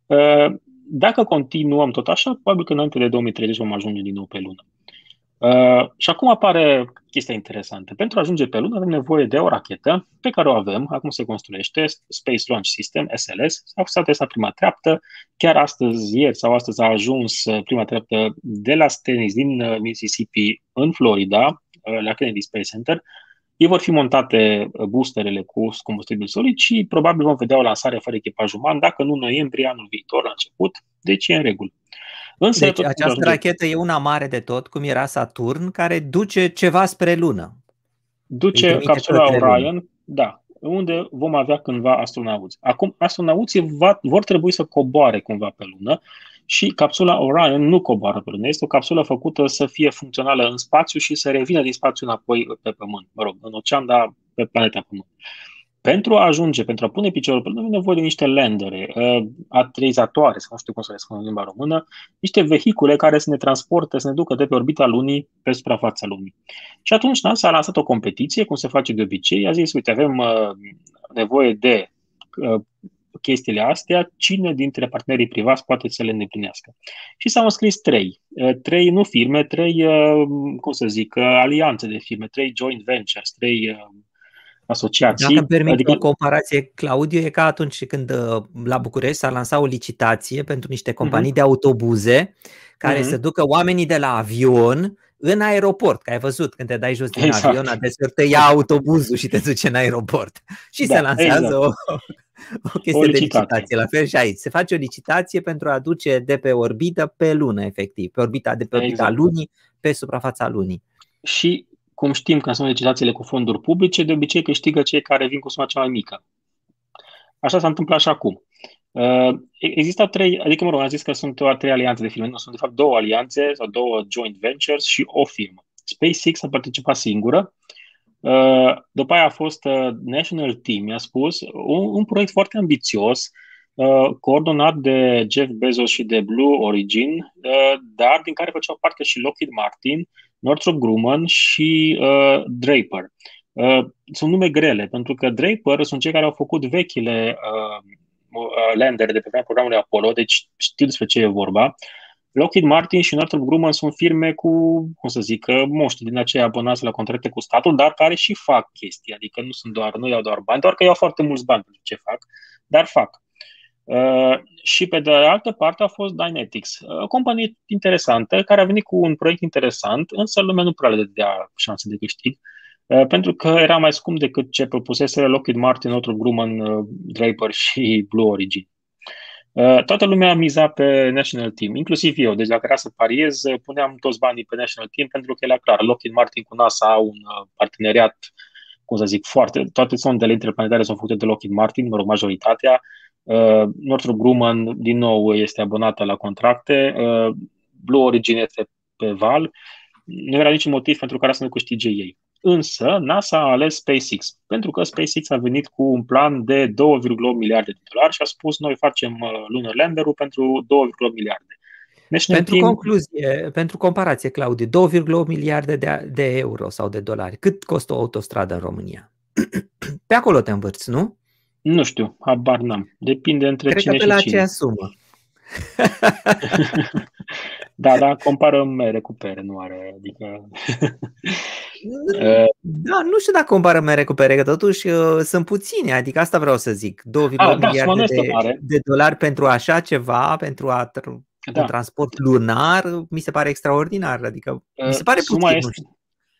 Speaker 2: Uh, dacă continuăm tot așa, probabil că înainte de 2030 vom ajunge din nou pe lună. Uh, și acum apare chestia interesantă. Pentru a ajunge pe lună avem nevoie de o rachetă pe care o avem, acum se construiește, Space Launch System, SLS, s-a fost testat prima treaptă, chiar astăzi, ieri sau astăzi a ajuns uh, prima treaptă de la Stennis din uh, Mississippi în Florida, uh, la Kennedy Space Center. Ei vor fi montate boosterele cu combustibil solid și probabil vom vedea o lansare fără echipaj uman, dacă nu noiembrie anul viitor la început, deci e în regulă.
Speaker 1: Însă, deci această ajunge. rachetă e una mare de tot, cum era Saturn, care duce ceva spre lună.
Speaker 2: Duce capsula Orion, da, unde vom avea cândva astronauți. Acum, astronauții va, vor trebui să coboare cumva pe lună și capsula Orion nu coboară pe lună. Este o capsulă făcută să fie funcțională în spațiu și să revină din spațiu înapoi pe Pământ. Mă rog, în ocean, dar pe planeta Pământ. Pentru a ajunge, pentru a pune piciorul pe lună, nevoie de niște landere, uh, aterizatoare, sau nu știu cum să le spun în limba română, niște vehicule care să ne transporte, să ne ducă de pe orbita lunii pe suprafața lunii. Și atunci NASA a lansat o competiție, cum se face de obicei, a zis, uite, avem uh, nevoie de uh, chestiile astea, cine dintre partenerii privați poate să le îndeplinească. Și s-au înscris trei. Trei, nu firme, trei, cum să zic, alianțe de firme, trei joint ventures, trei asociații.
Speaker 1: Dacă îmi permit adică... o comparație, Claudiu, e ca atunci când uh, la București s-a lansat o licitație pentru niște companii uh-huh. de autobuze care uh-huh. să ducă oamenii de la avion în aeroport, că ai văzut când te dai jos din exact. avion, adeseori te ia autobuzul și te duce în aeroport. Și da, se lansează exact. o, o chestie o de licitație. La fel și aici. Se face o licitație pentru a duce de pe orbită pe lună, efectiv, pe orbita de pe orbita exact. lunii, pe suprafața lunii.
Speaker 2: Și cum știm că sunt licitațiile cu fonduri publice, de obicei câștigă cei care vin cu suma cea mai mică. Așa s-a întâmplat și acum. Uh, există trei, adică mă rog, am zis că sunt o trei alianțe de firme, nu, sunt de fapt două alianțe sau două joint ventures și o firmă. SpaceX a participat singură, uh, după aia a fost uh, National Team, mi-a spus, un, un proiect foarte ambițios, coordonat de Jeff Bezos și de Blue Origin, dar din care făceau parte și Lockheed Martin, Northrop Grumman și uh, Draper. Uh, sunt nume grele, pentru că Draper sunt cei care au făcut vechile uh, uh landere de pe programul Apollo, deci știu despre ce e vorba. Lockheed Martin și Northrop Grumman sunt firme cu, cum să zic, uh, moștri din aceia abonați la contracte cu statul, dar care și fac chestii, adică nu sunt doar, nu iau doar bani, doar că iau foarte mulți bani pentru ce fac, dar fac. Uh, și pe de altă parte a fost Dynetics, uh, o companie interesantă care a venit cu un proiect interesant, însă lumea nu prea le dea șanse de câștig, uh, pentru că era mai scump decât ce propusese Lockheed Martin, Northrop Grumman, Draper și Blue Origin. Uh, toată lumea a mizat pe National Team, inclusiv eu. Deci dacă era să pariez, puneam toți banii pe National Team pentru că era clar. Lockheed Martin cu NASA au un uh, parteneriat, cum să zic, foarte... Toate sondele interplanetare sunt făcute de Lockheed Martin, mă rog, majoritatea. Uh, Northrop Grumman, din nou, este abonată la contracte. Uh, Blue Origin este pe val. Nu era niciun motiv pentru care să nu câștige ei. Însă, NASA a ales SpaceX, pentru că SpaceX a venit cu un plan de 2,8 miliarde de dolari și a spus noi facem uh, Lunar Lander-ul pentru 2,8 miliarde.
Speaker 1: Deci pentru timp... concluzie, pentru comparație, Claudiu, 2,8 miliarde de, de euro sau de dolari. Cât costă o autostradă în România? Pe acolo te învârți, nu?
Speaker 2: Nu știu, habar n-am. Depinde între
Speaker 1: Cred
Speaker 2: cine
Speaker 1: că
Speaker 2: pe
Speaker 1: la
Speaker 2: cine.
Speaker 1: aceea sumă.
Speaker 2: da, dar compară mere cu pere, nu are. Adică...
Speaker 1: da, nu știu dacă compară mere cu pere, că totuși uh, sunt puține, adică asta vreau să zic. 2,8 ah, da, miliarde de, de dolari pentru așa ceva, pentru a da. un transport lunar, mi se pare extraordinar. Adică mi se pare Suma puțin. Este,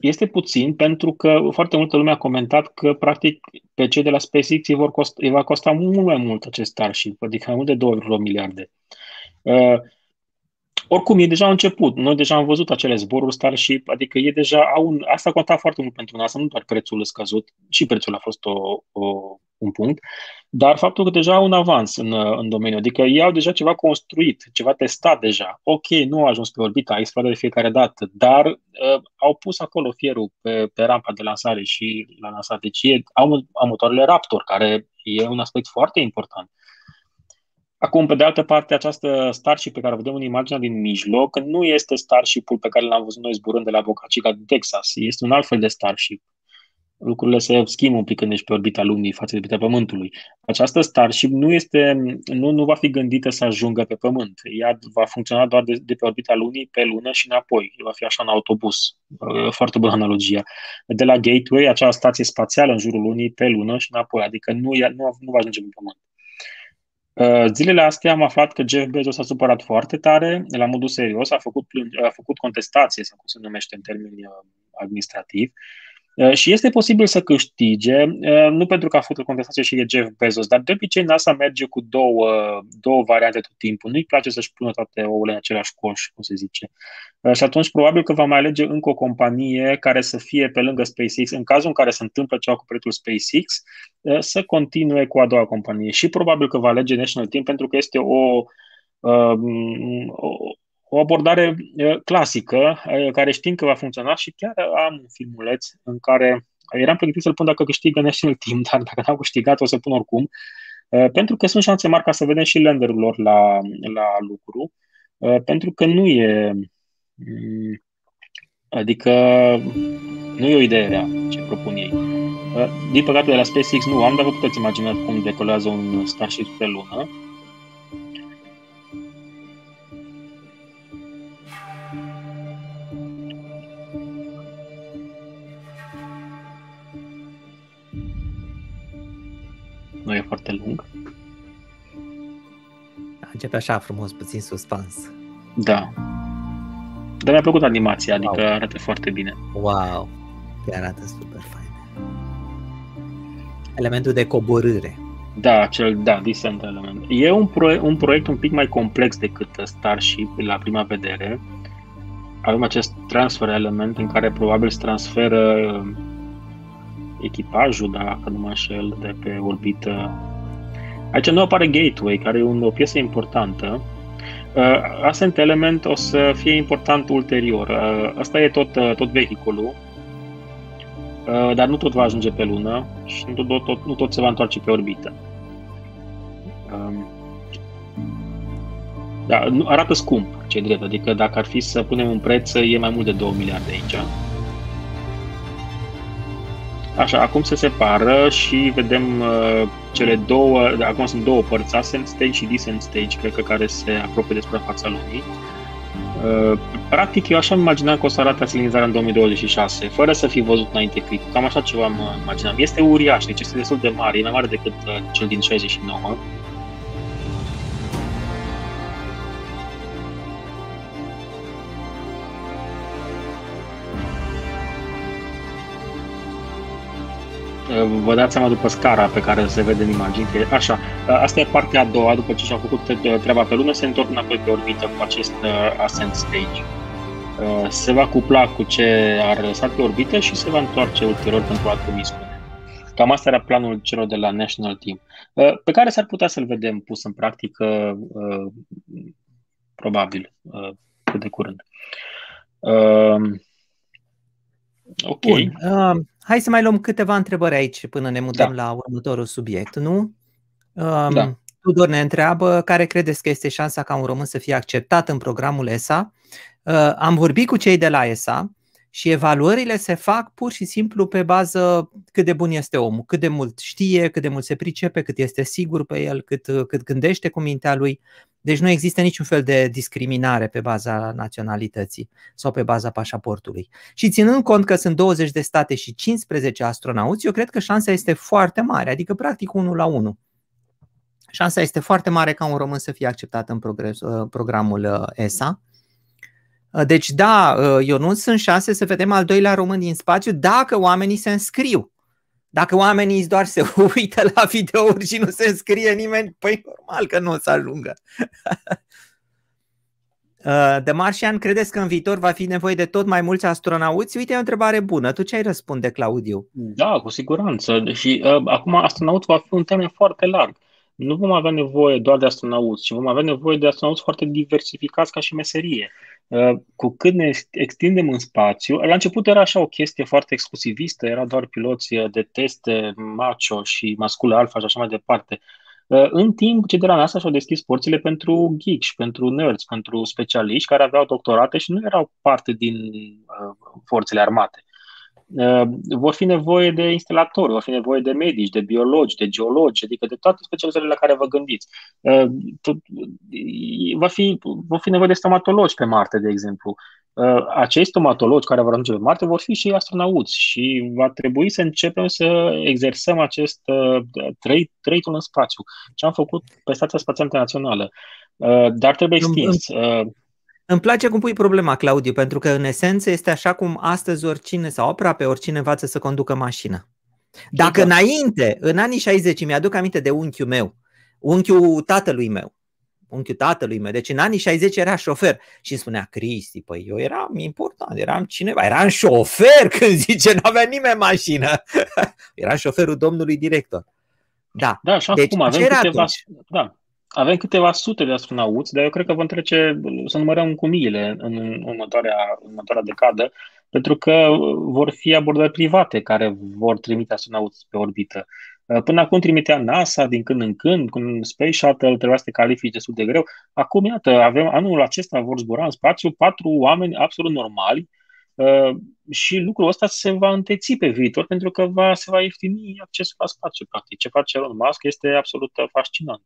Speaker 2: este puțin pentru că foarte multă lume a comentat că practic pe cei de la SpaceX îi, vor costa, îi va costa mult mai mult acest Starship, adică mai mult de 2,8 miliarde. Uh, oricum, e deja început. Noi deja am văzut acele zboruri Starship, adică e deja, au un, asta conta foarte mult pentru NASA, nu doar prețul scăzut, și prețul a fost o, o, un punct, dar faptul că deja au un avans în, în domeniu, adică ei au deja ceva construit, ceva testat deja. Ok, nu au ajuns pe orbita, a explodat de fiecare dată, dar uh, au pus acolo fierul pe, pe rampa de lansare și la lansare. Deci e, au, au motoarele Raptor, care e un aspect foarte important. Acum, pe de altă parte, această Starship pe care o vedem în imaginea din mijloc nu este Starship-ul pe care l-am văzut noi zburând de la Boca Chica din Texas. Este un alt fel de Starship. Lucrurile se schimbă un pic când ești pe orbita Lunii față de orbita Pământului. Această Starship nu, este, nu, nu va fi gândită să ajungă pe Pământ. Ea va funcționa doar de, de pe orbita Lunii pe Lună și înapoi. Va fi așa în autobuz. Foarte bună analogia. De la Gateway, acea stație spațială în jurul Lunii pe Lună și înapoi. Adică nu, nu, nu va ajunge pe Pământ. Uh, zilele astea am aflat că Jeff Bezos s-a supărat foarte tare, la modul serios, a făcut, a făcut contestație, sau cum se numește în termeni uh, administrativ, uh, și este posibil să câștige, nu pentru că a făcut contestație și e Jeff Bezos, dar de obicei NASA merge cu două, două variante tot timpul. Nu-i place să-și pună toate ouăle în același coș, cum se zice. Și atunci probabil că va mai alege încă o companie care să fie pe lângă SpaceX, în cazul în care se întâmplă ceva cu proiectul SpaceX, Eh, să continue cu a doua companie. Și probabil că va alege National Team pentru că este o, um, o abordare eh, clasică eh, care știm că va funcționa și chiar am un filmuleț în care eram pregătit să-l pun dacă câștigă National Team, dar dacă n-au câștigat o să pun oricum, pentru că sunt șanse mari ca să vedem și landerul lor la, la lucru, pentru că nu e mm, adică nu e o idee rea ce propun ei. Din păcate, de la SpaceX nu am, dar vă puteți imagina cum decolează un Starship pe lună. Nu e foarte lung.
Speaker 1: Începe așa frumos, puțin suspans.
Speaker 2: Da. Dar mi-a plăcut animația, adică wow. arată foarte bine.
Speaker 1: Wow, chiar arată super fain elementul de coborâre.
Speaker 2: Da, cel, da, descent element. E un, proiect, un proiect un pic mai complex decât Starship la prima vedere. Avem acest transfer element în care probabil se transferă echipajul, dacă nu mă înșel, de pe orbită. Aici nu apare Gateway, care e o piesă importantă. Uh, Ascent Element o să fie important ulterior. Uh, asta e tot, uh, tot vehiculul Uh, dar nu tot va ajunge pe lună și nu tot, tot, nu tot se va întoarce pe orbită. Um, da, arată scump, ce drept, adică dacă ar fi să punem un preț, e mai mult de 2 miliarde aici. Așa, acum se separă și vedem uh, cele două, acum sunt două părți, ascent stage și descent stage, cred că care se apropie despre fața lunii. Uh, practic, eu așa îmi imaginam că o să arate asilinizarea în 2026, fără să fi văzut înainte clipul. Cam așa ceva mă imaginam. Este uriaș, deci este destul de mare, e mai mare decât uh, cel din 69. Vă dați seama după scara pe care se vede în imagini că așa. Asta e partea a doua, după ce și-au făcut treaba pe lună, se întorc înapoi pe orbită cu acest ascent stage. Se va cupla cu ce a răsat pe orbită și se va întoarce ulterior pentru altă misiune. Cam asta era planul celor de la National Team, pe care s-ar putea să-l vedem pus în practică probabil cât de curând.
Speaker 1: Ok. Bun. Uh, hai să mai luăm câteva întrebări aici până ne mutăm da. la următorul subiect, nu? Uh, da. Tudor ne întreabă care credeți că este șansa ca un român să fie acceptat în programul ESA. Uh, am vorbit cu cei de la ESA și evaluările se fac pur și simplu pe bază cât de bun este omul, cât de mult știe, cât de mult se pricepe, cât este sigur pe el, cât, cât gândește cu mintea lui. Deci nu există niciun fel de discriminare pe baza naționalității sau pe baza pașaportului. Și ținând cont că sunt 20 de state și 15 astronauți, eu cred că șansa este foarte mare, adică practic 1 la 1. Șansa este foarte mare ca un român să fie acceptat în progres, uh, programul uh, ESA. Uh, deci da, eu nu sunt șanse să vedem al doilea român din spațiu dacă oamenii se înscriu. Dacă oamenii doar se uită la videouri și nu se înscrie nimeni, păi normal că nu o să ajungă. Uh, de Marșian, credeți că în viitor va fi nevoie de tot mai mulți astronauți? Uite, e o întrebare bună. Tu ce ai răspunde, Claudiu?
Speaker 2: Da, cu siguranță. Și uh, acum astronaut va fi un termen foarte larg. Nu vom avea nevoie doar de astronauți, ci vom avea nevoie de astronauți foarte diversificați ca și meserie. Uh, cu cât ne extindem în spațiu, la început era așa o chestie foarte exclusivistă, era doar piloți uh, de teste macho și masculă alfa și așa mai departe. Uh, în timp, cei de la NASA și-au deschis porțile pentru geeks, pentru nerds, pentru specialiști care aveau doctorate și nu erau parte din uh, forțele armate. Uh, vor fi nevoie de instalatori, vor fi nevoie de medici, de biologi, de geologi, adică de toate specializările la care vă gândiți. Uh, va fi, vor fi nevoie de stomatologi pe Marte, de exemplu. Uh, acești stomatologi care vor ajunge pe Marte vor fi și astronauți și va trebui să începem să exersăm acest trăitul în spațiu. Ce am făcut pe Stația Spațială Internațională. Dar trebuie extins.
Speaker 1: Îmi place cum pui problema, Claudiu, pentru că în esență este așa cum astăzi oricine sau aproape oricine învață să conducă mașină. Dacă exact. înainte, în anii 60, mi-aduc aminte de unchiul meu, unchiul tatălui meu, unchiul tatălui meu, deci în anii 60 era șofer și îmi spunea, Cristi, păi eu eram important, eram cineva, eram șofer când zice, nu avea nimeni mașină. era șoferul domnului director. Da,
Speaker 2: da și deci, acum avem câteva, da, avem câteva sute de astronauți, dar eu cred că vom trece să numărăm cu miile în următoarea, următoarea decadă, pentru că vor fi abordări private care vor trimite astronauți pe orbită. Până acum trimitea NASA din când în când, cu un Space Shuttle trebuia să te califici destul de greu. Acum, iată, avem, anul acesta vor zbura în spațiu patru oameni absolut normali uh, și lucrul ăsta se va înteți pe viitor pentru că va, se va ieftini accesul la spațiu, practic. Ce face Elon Musk este absolut fascinant.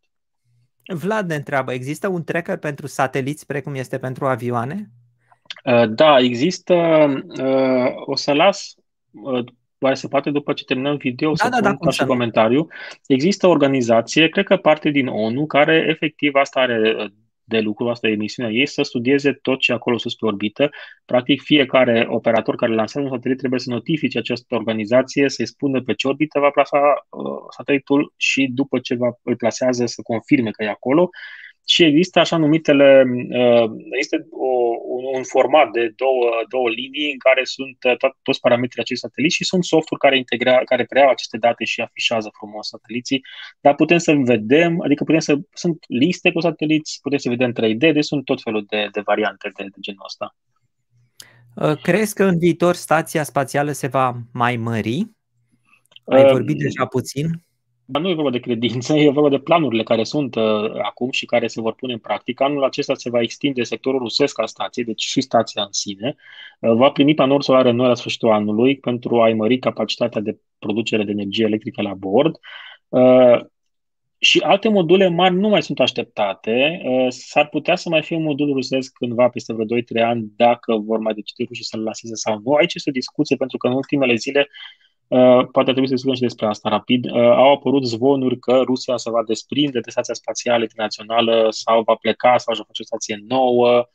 Speaker 1: Vlad ne întreabă, există un tracker pentru sateliți precum este pentru avioane?
Speaker 2: Uh, da, există. Uh, o să las, uh, oare se poate după ce terminăm video, da, să da, pun da, și comentariu. Există o organizație, cred că parte din ONU, care efectiv asta are de lucru, asta e misiunea ei, să studieze tot ce acolo sus pe orbită. Practic, fiecare operator care lansează un satelit trebuie să notifice această organizație, să-i spună pe ce orbită va plasa uh, satelitul și după ce va, îl plasează să confirme că e acolo și există așa numitele, uh, este o, un, un format de două, două linii în care sunt uh, to- toți parametrii acestui satelit și sunt softuri care, integra, care preiau aceste date și afișează frumos sateliții, dar putem să vedem, adică putem să, sunt liste cu sateliți, putem să vedem 3D, deci sunt tot felul de, de variante de, de genul ăsta.
Speaker 1: Uh, crezi că în viitor stația spațială se va mai mări? Ai vorbit deja puțin.
Speaker 2: Dar nu e vorba de credință, e vorba de planurile care sunt uh, acum și care se vor pune în practică. Anul acesta se va extinde sectorul rusesc al stației, deci și stația în sine. Uh, va primi panouri solare noi la sfârșitul anului pentru a-i mări capacitatea de producere de energie electrică la bord. Uh, și alte module mari nu mai sunt așteptate. Uh, s-ar putea să mai fie un modul rusesc cândva peste vreo 2-3 ani dacă vor mai decide rușii să-l laseze sau nu. Aici este o discuție pentru că în ultimele zile Uh, poate trebui să discutăm și despre asta rapid. Uh, au apărut zvonuri că Rusia se va desprinde de stația spațială internațională sau va pleca sau va face o stație nouă.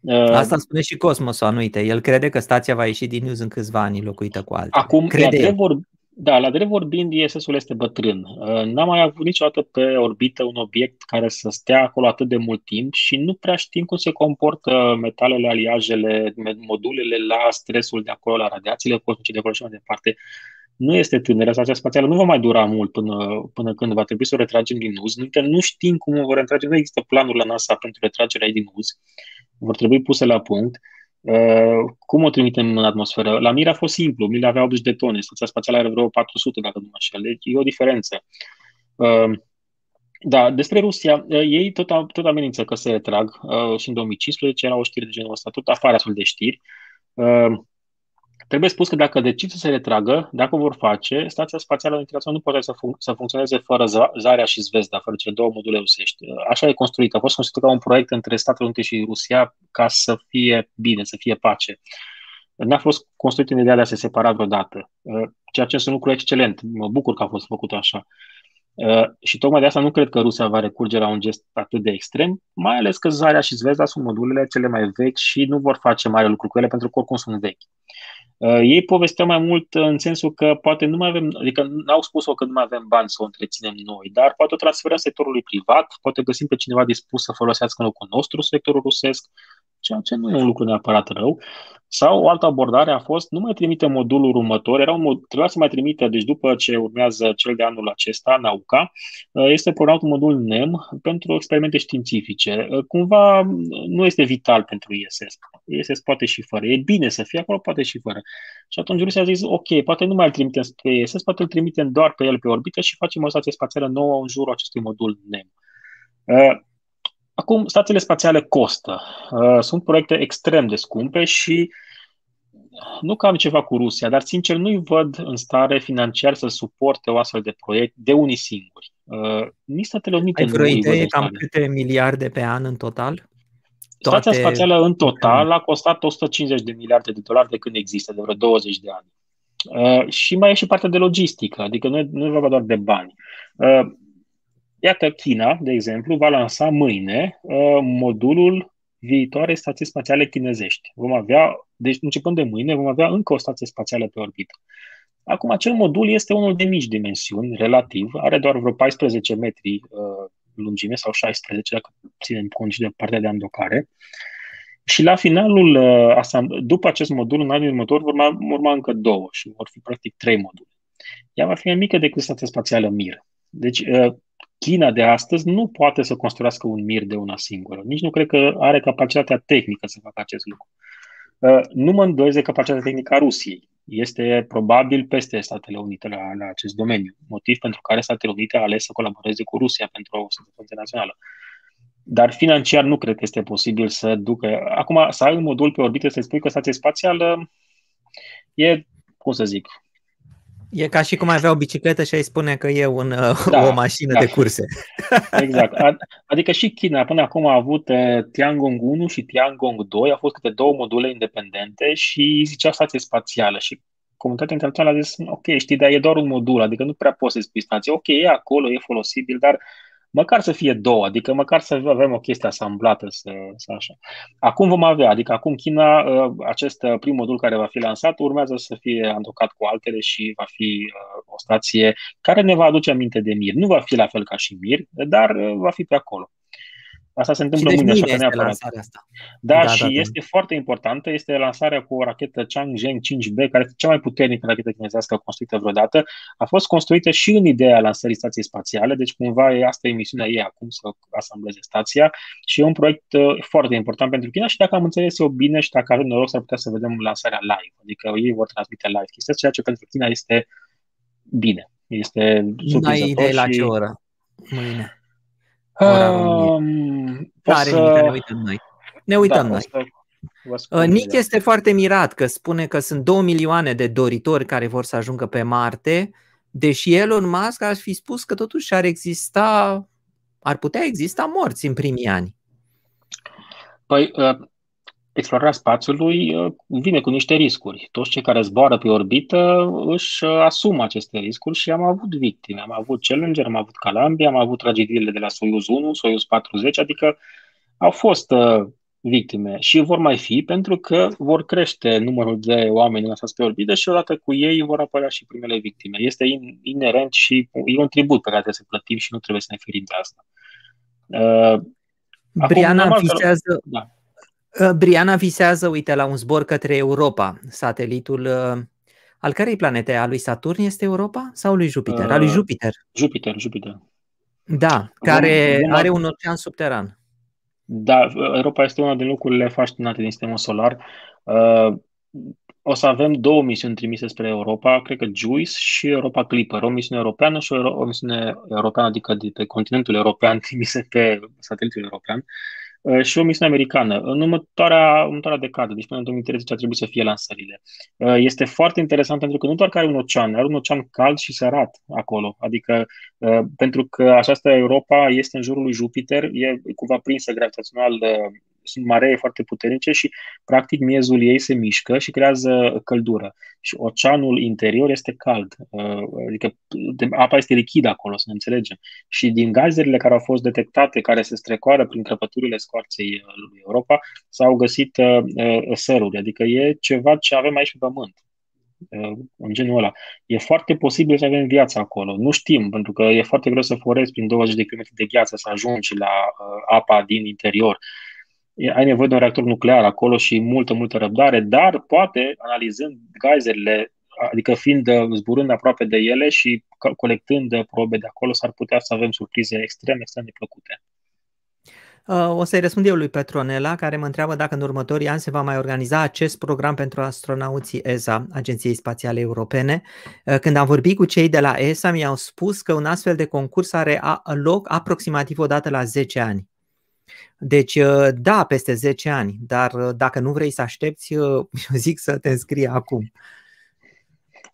Speaker 1: Uh, asta spune și Cosmos, nu uite. El crede că stația va ieși din news în câțiva ani locuită cu alta.
Speaker 2: Acum, crede vor, Da, la drept vorbind, ISS-ul este bătrân. Uh, n-am mai avut niciodată pe orbită un obiect care să stea acolo atât de mult timp și nu prea știm cum se comportă metalele, aliajele, modulele la stresul de acolo, la radiațiile cosmice de acolo și mai departe. Nu este tânără, stația spațială nu va mai dura mult până, până când va trebui să o retragem din uz. Încă nu știm cum o vor retrage, nu există planuri la NASA pentru retragerea ei din uz. Vor trebui puse la punct. Uh, Uh, cum o trimitem în atmosferă? La Mir a fost simplu. Mir avea 80 de tone, stația spațială are vreo 400, dacă nu mă înșel. Deci e o diferență. Uh, da, despre Rusia, uh, ei tot, tot amenință că se retrag și în 2015 era o știre de genul ăsta, tot afară de știri. Trebuie spus că dacă decid să se retragă, dacă o vor face, Stația Spațială Internațională nu poate să, fun- să funcționeze fără Zarea și Zvezda, fără cele două module rusești. Așa e construit. A fost construit ca un proiect între Statele Unite și Rusia ca să fie bine, să fie pace. N-a fost construit în ideea de a se separa vreodată, ceea ce este un lucru excelent. Mă bucur că a fost făcut așa. Și tocmai de asta nu cred că Rusia va recurge la un gest atât de extrem, mai ales că Zarea și Zvezda sunt modulele cele mai vechi și nu vor face mare lucru cu ele pentru că oricum sunt vechi. Uh, ei povesteau mai mult în sensul că poate nu mai avem, adică n-au spus-o că nu mai avem bani să o întreținem noi, dar poate o transferăm sectorului privat, poate găsim pe cineva dispus să folosească în locul nostru sectorul rusesc, ceea ce nu e un lucru neapărat rău. Sau o altă abordare a fost, nu mai trimite modulul următor, era un mod, trebuia să mai trimite, deci după ce urmează cel de anul acesta, Nauca, uh, este programat un modul NEM pentru experimente științifice. Uh, cumva nu este vital pentru ISS. ISS poate și fără. E bine să fie acolo, poate și fără. Și atunci Rusia a zis, ok, poate nu mai îl trimitem pe ISS, poate îl trimitem doar pe el pe orbită și facem o stație spațială nouă în jurul acestui modul NEM. Uh, Acum, stațiile spațiale costă. Uh, sunt proiecte extrem de scumpe și nu că am ceva cu Rusia, dar sincer nu-i văd în stare financiar să suporte o astfel de proiect de unii singuri. Uh, nici Statele Unite
Speaker 1: Ai vreo idee cam câte miliarde pe an în total?
Speaker 2: Toate... Stația spațială în total a costat 150 de miliarde de dolari de când există, de vreo 20 de ani. Uh, și mai e și partea de logistică, adică nu e, nu e vorba doar de bani. Uh, Iată, China, de exemplu, va lansa mâine uh, modulul viitoare stații spațiale chinezești. Vom avea, deci începând de mâine, vom avea încă o stație spațială pe orbită. Acum, acel modul este unul de mici dimensiuni, relativ, are doar vreo 14 metri uh, lungime sau 16, dacă ținem cont și de partea de andocare. Și la finalul, uh, după acest modul, în anul următor, vor urma, urma încă două și vor fi practic trei module. Ea va fi mai mică decât stația spațială Mir. Deci, uh, China de astăzi nu poate să construiască un mir de una singură. Nici nu cred că are capacitatea tehnică să facă acest lucru. Uh, nu mă îndoiesc de capacitatea tehnică a Rusiei. Este probabil peste Statele Unite la, la acest domeniu, motiv pentru care Statele Unite a ales să colaboreze cu Rusia pentru o securitate națională. Dar financiar nu cred că este posibil să ducă. Acum, să ai un modul pe orbită, să spui că stație spațială e, cum să zic,
Speaker 1: E ca și cum ai avea o bicicletă și ai spune că e un, uh, da, o mașină da. de curse.
Speaker 2: Exact. Adică și China până acum a avut uh, Tiangong 1 și Tiangong 2, au fost câte două module independente și zicea stație spațială și comunitatea internațională a zis, ok, știi, dar e doar un modul, adică nu prea poți să spui stație. Ok, e acolo, e folosibil, dar măcar să fie două, adică măcar să avem o chestie asamblată, să, să așa. Acum vom avea, adică acum China, uh, acest uh, prim modul care va fi lansat, urmează să fie antocat cu altele și va fi uh, o stație care ne va aduce aminte de Mir. Nu va fi la fel ca și Mir, dar va fi pe acolo. Asta se întâmplă mâine, așa că neapărat. Asta. Da, da, și da, da. este foarte importantă, este lansarea cu o rachetă Changzheng 5B, care este cea mai puternică rachetă chinezească construită vreodată. A fost construită și în ideea lansării stației spațiale, deci cumva e, asta e misiunea ei acum, să asambleze stația și e un proiect uh, foarte important pentru China și dacă am înțeles eu bine și dacă avem noroc să putea să vedem lansarea live, adică ei vor transmite live chestia, ceea ce pentru China este bine. Este
Speaker 1: surprinzător. N-ai idee și... la ce oră? Mâine. Um, Care să... ne uităm noi. Ne uităm da, noi. Uh, Nick este foarte mirat că spune că sunt 2 milioane de doritori care vor să ajungă pe Marte, deși Elon Musk ar fi spus că totuși ar exista, ar putea exista morți în primii ani.
Speaker 2: Păi, uh, explorarea spațiului uh, vine cu niște riscuri. Toți cei care zboară pe orbită își uh, asumă aceste riscuri și am avut victime. Am avut Challenger, am avut Columbia, am avut tragediile de la Soyuz 1, Soyuz 40, adică au fost uh, victime și vor mai fi pentru că vor crește numărul de oameni lansați pe orbită și odată cu ei vor apărea și primele victime. Este inerent și e un tribut pe care trebuie să plătim și nu trebuie să ne ferim de asta.
Speaker 1: Uh, Briana Acum, visează, da. Uh, Briana visează, uite, la un zbor către Europa. Satelitul uh, al cărei planete? A lui Saturn este Europa sau lui Jupiter? Uh, a lui Jupiter.
Speaker 2: Jupiter, Jupiter.
Speaker 1: Da, care vom, are un ocean subteran.
Speaker 2: Da, Europa este una din lucrurile fascinante din sistemul solar. Uh, o să avem două misiuni trimise spre Europa, cred că JUICE și Europa Clipper, o misiune europeană și o, o misiune europeană, adică de pe continentul european trimise pe satelitul european. Uh, Uh, și o misiune americană. În următoarea, următoarea decadă, deci până în 2030 ar trebui să fie lansările. Uh, este foarte interesant pentru că nu doar că are un ocean, are un ocean cald și sărat acolo. Adică uh, pentru că această Europa este în jurul lui Jupiter, e cumva prinsă gravitațional sunt maree foarte puternice și, practic, miezul ei se mișcă și creează căldură. Și oceanul interior este cald, uh, adică apa este lichidă acolo, să ne înțelegem. Și din gazele care au fost detectate, care se strecoară prin crăpăturile scoarței uh, lui Europa, s-au găsit uh, săruri, adică e ceva ce avem aici pe Pământ în genul ăla. E foarte posibil să avem viață acolo. Nu știm, pentru că e foarte greu să forezi prin 20 de km de gheață să ajungi la uh, apa din interior ai nevoie de un reactor nuclear acolo și multă, multă răbdare, dar poate, analizând geyserele, adică fiind zburând aproape de ele și colectând probe de acolo, s-ar putea să avem surprize extrem, extrem de plăcute.
Speaker 1: Uh, o să-i răspund eu lui Petronela, care mă întreabă dacă în următorii ani se va mai organiza acest program pentru astronauții ESA, Agenției Spațiale Europene. Uh, când am vorbit cu cei de la ESA, mi-au spus că un astfel de concurs are loc aproximativ o dată la 10 ani. Deci, uh, da, peste 10 ani, dar uh, dacă nu vrei să aștepți, uh, eu zic să te înscrii acum.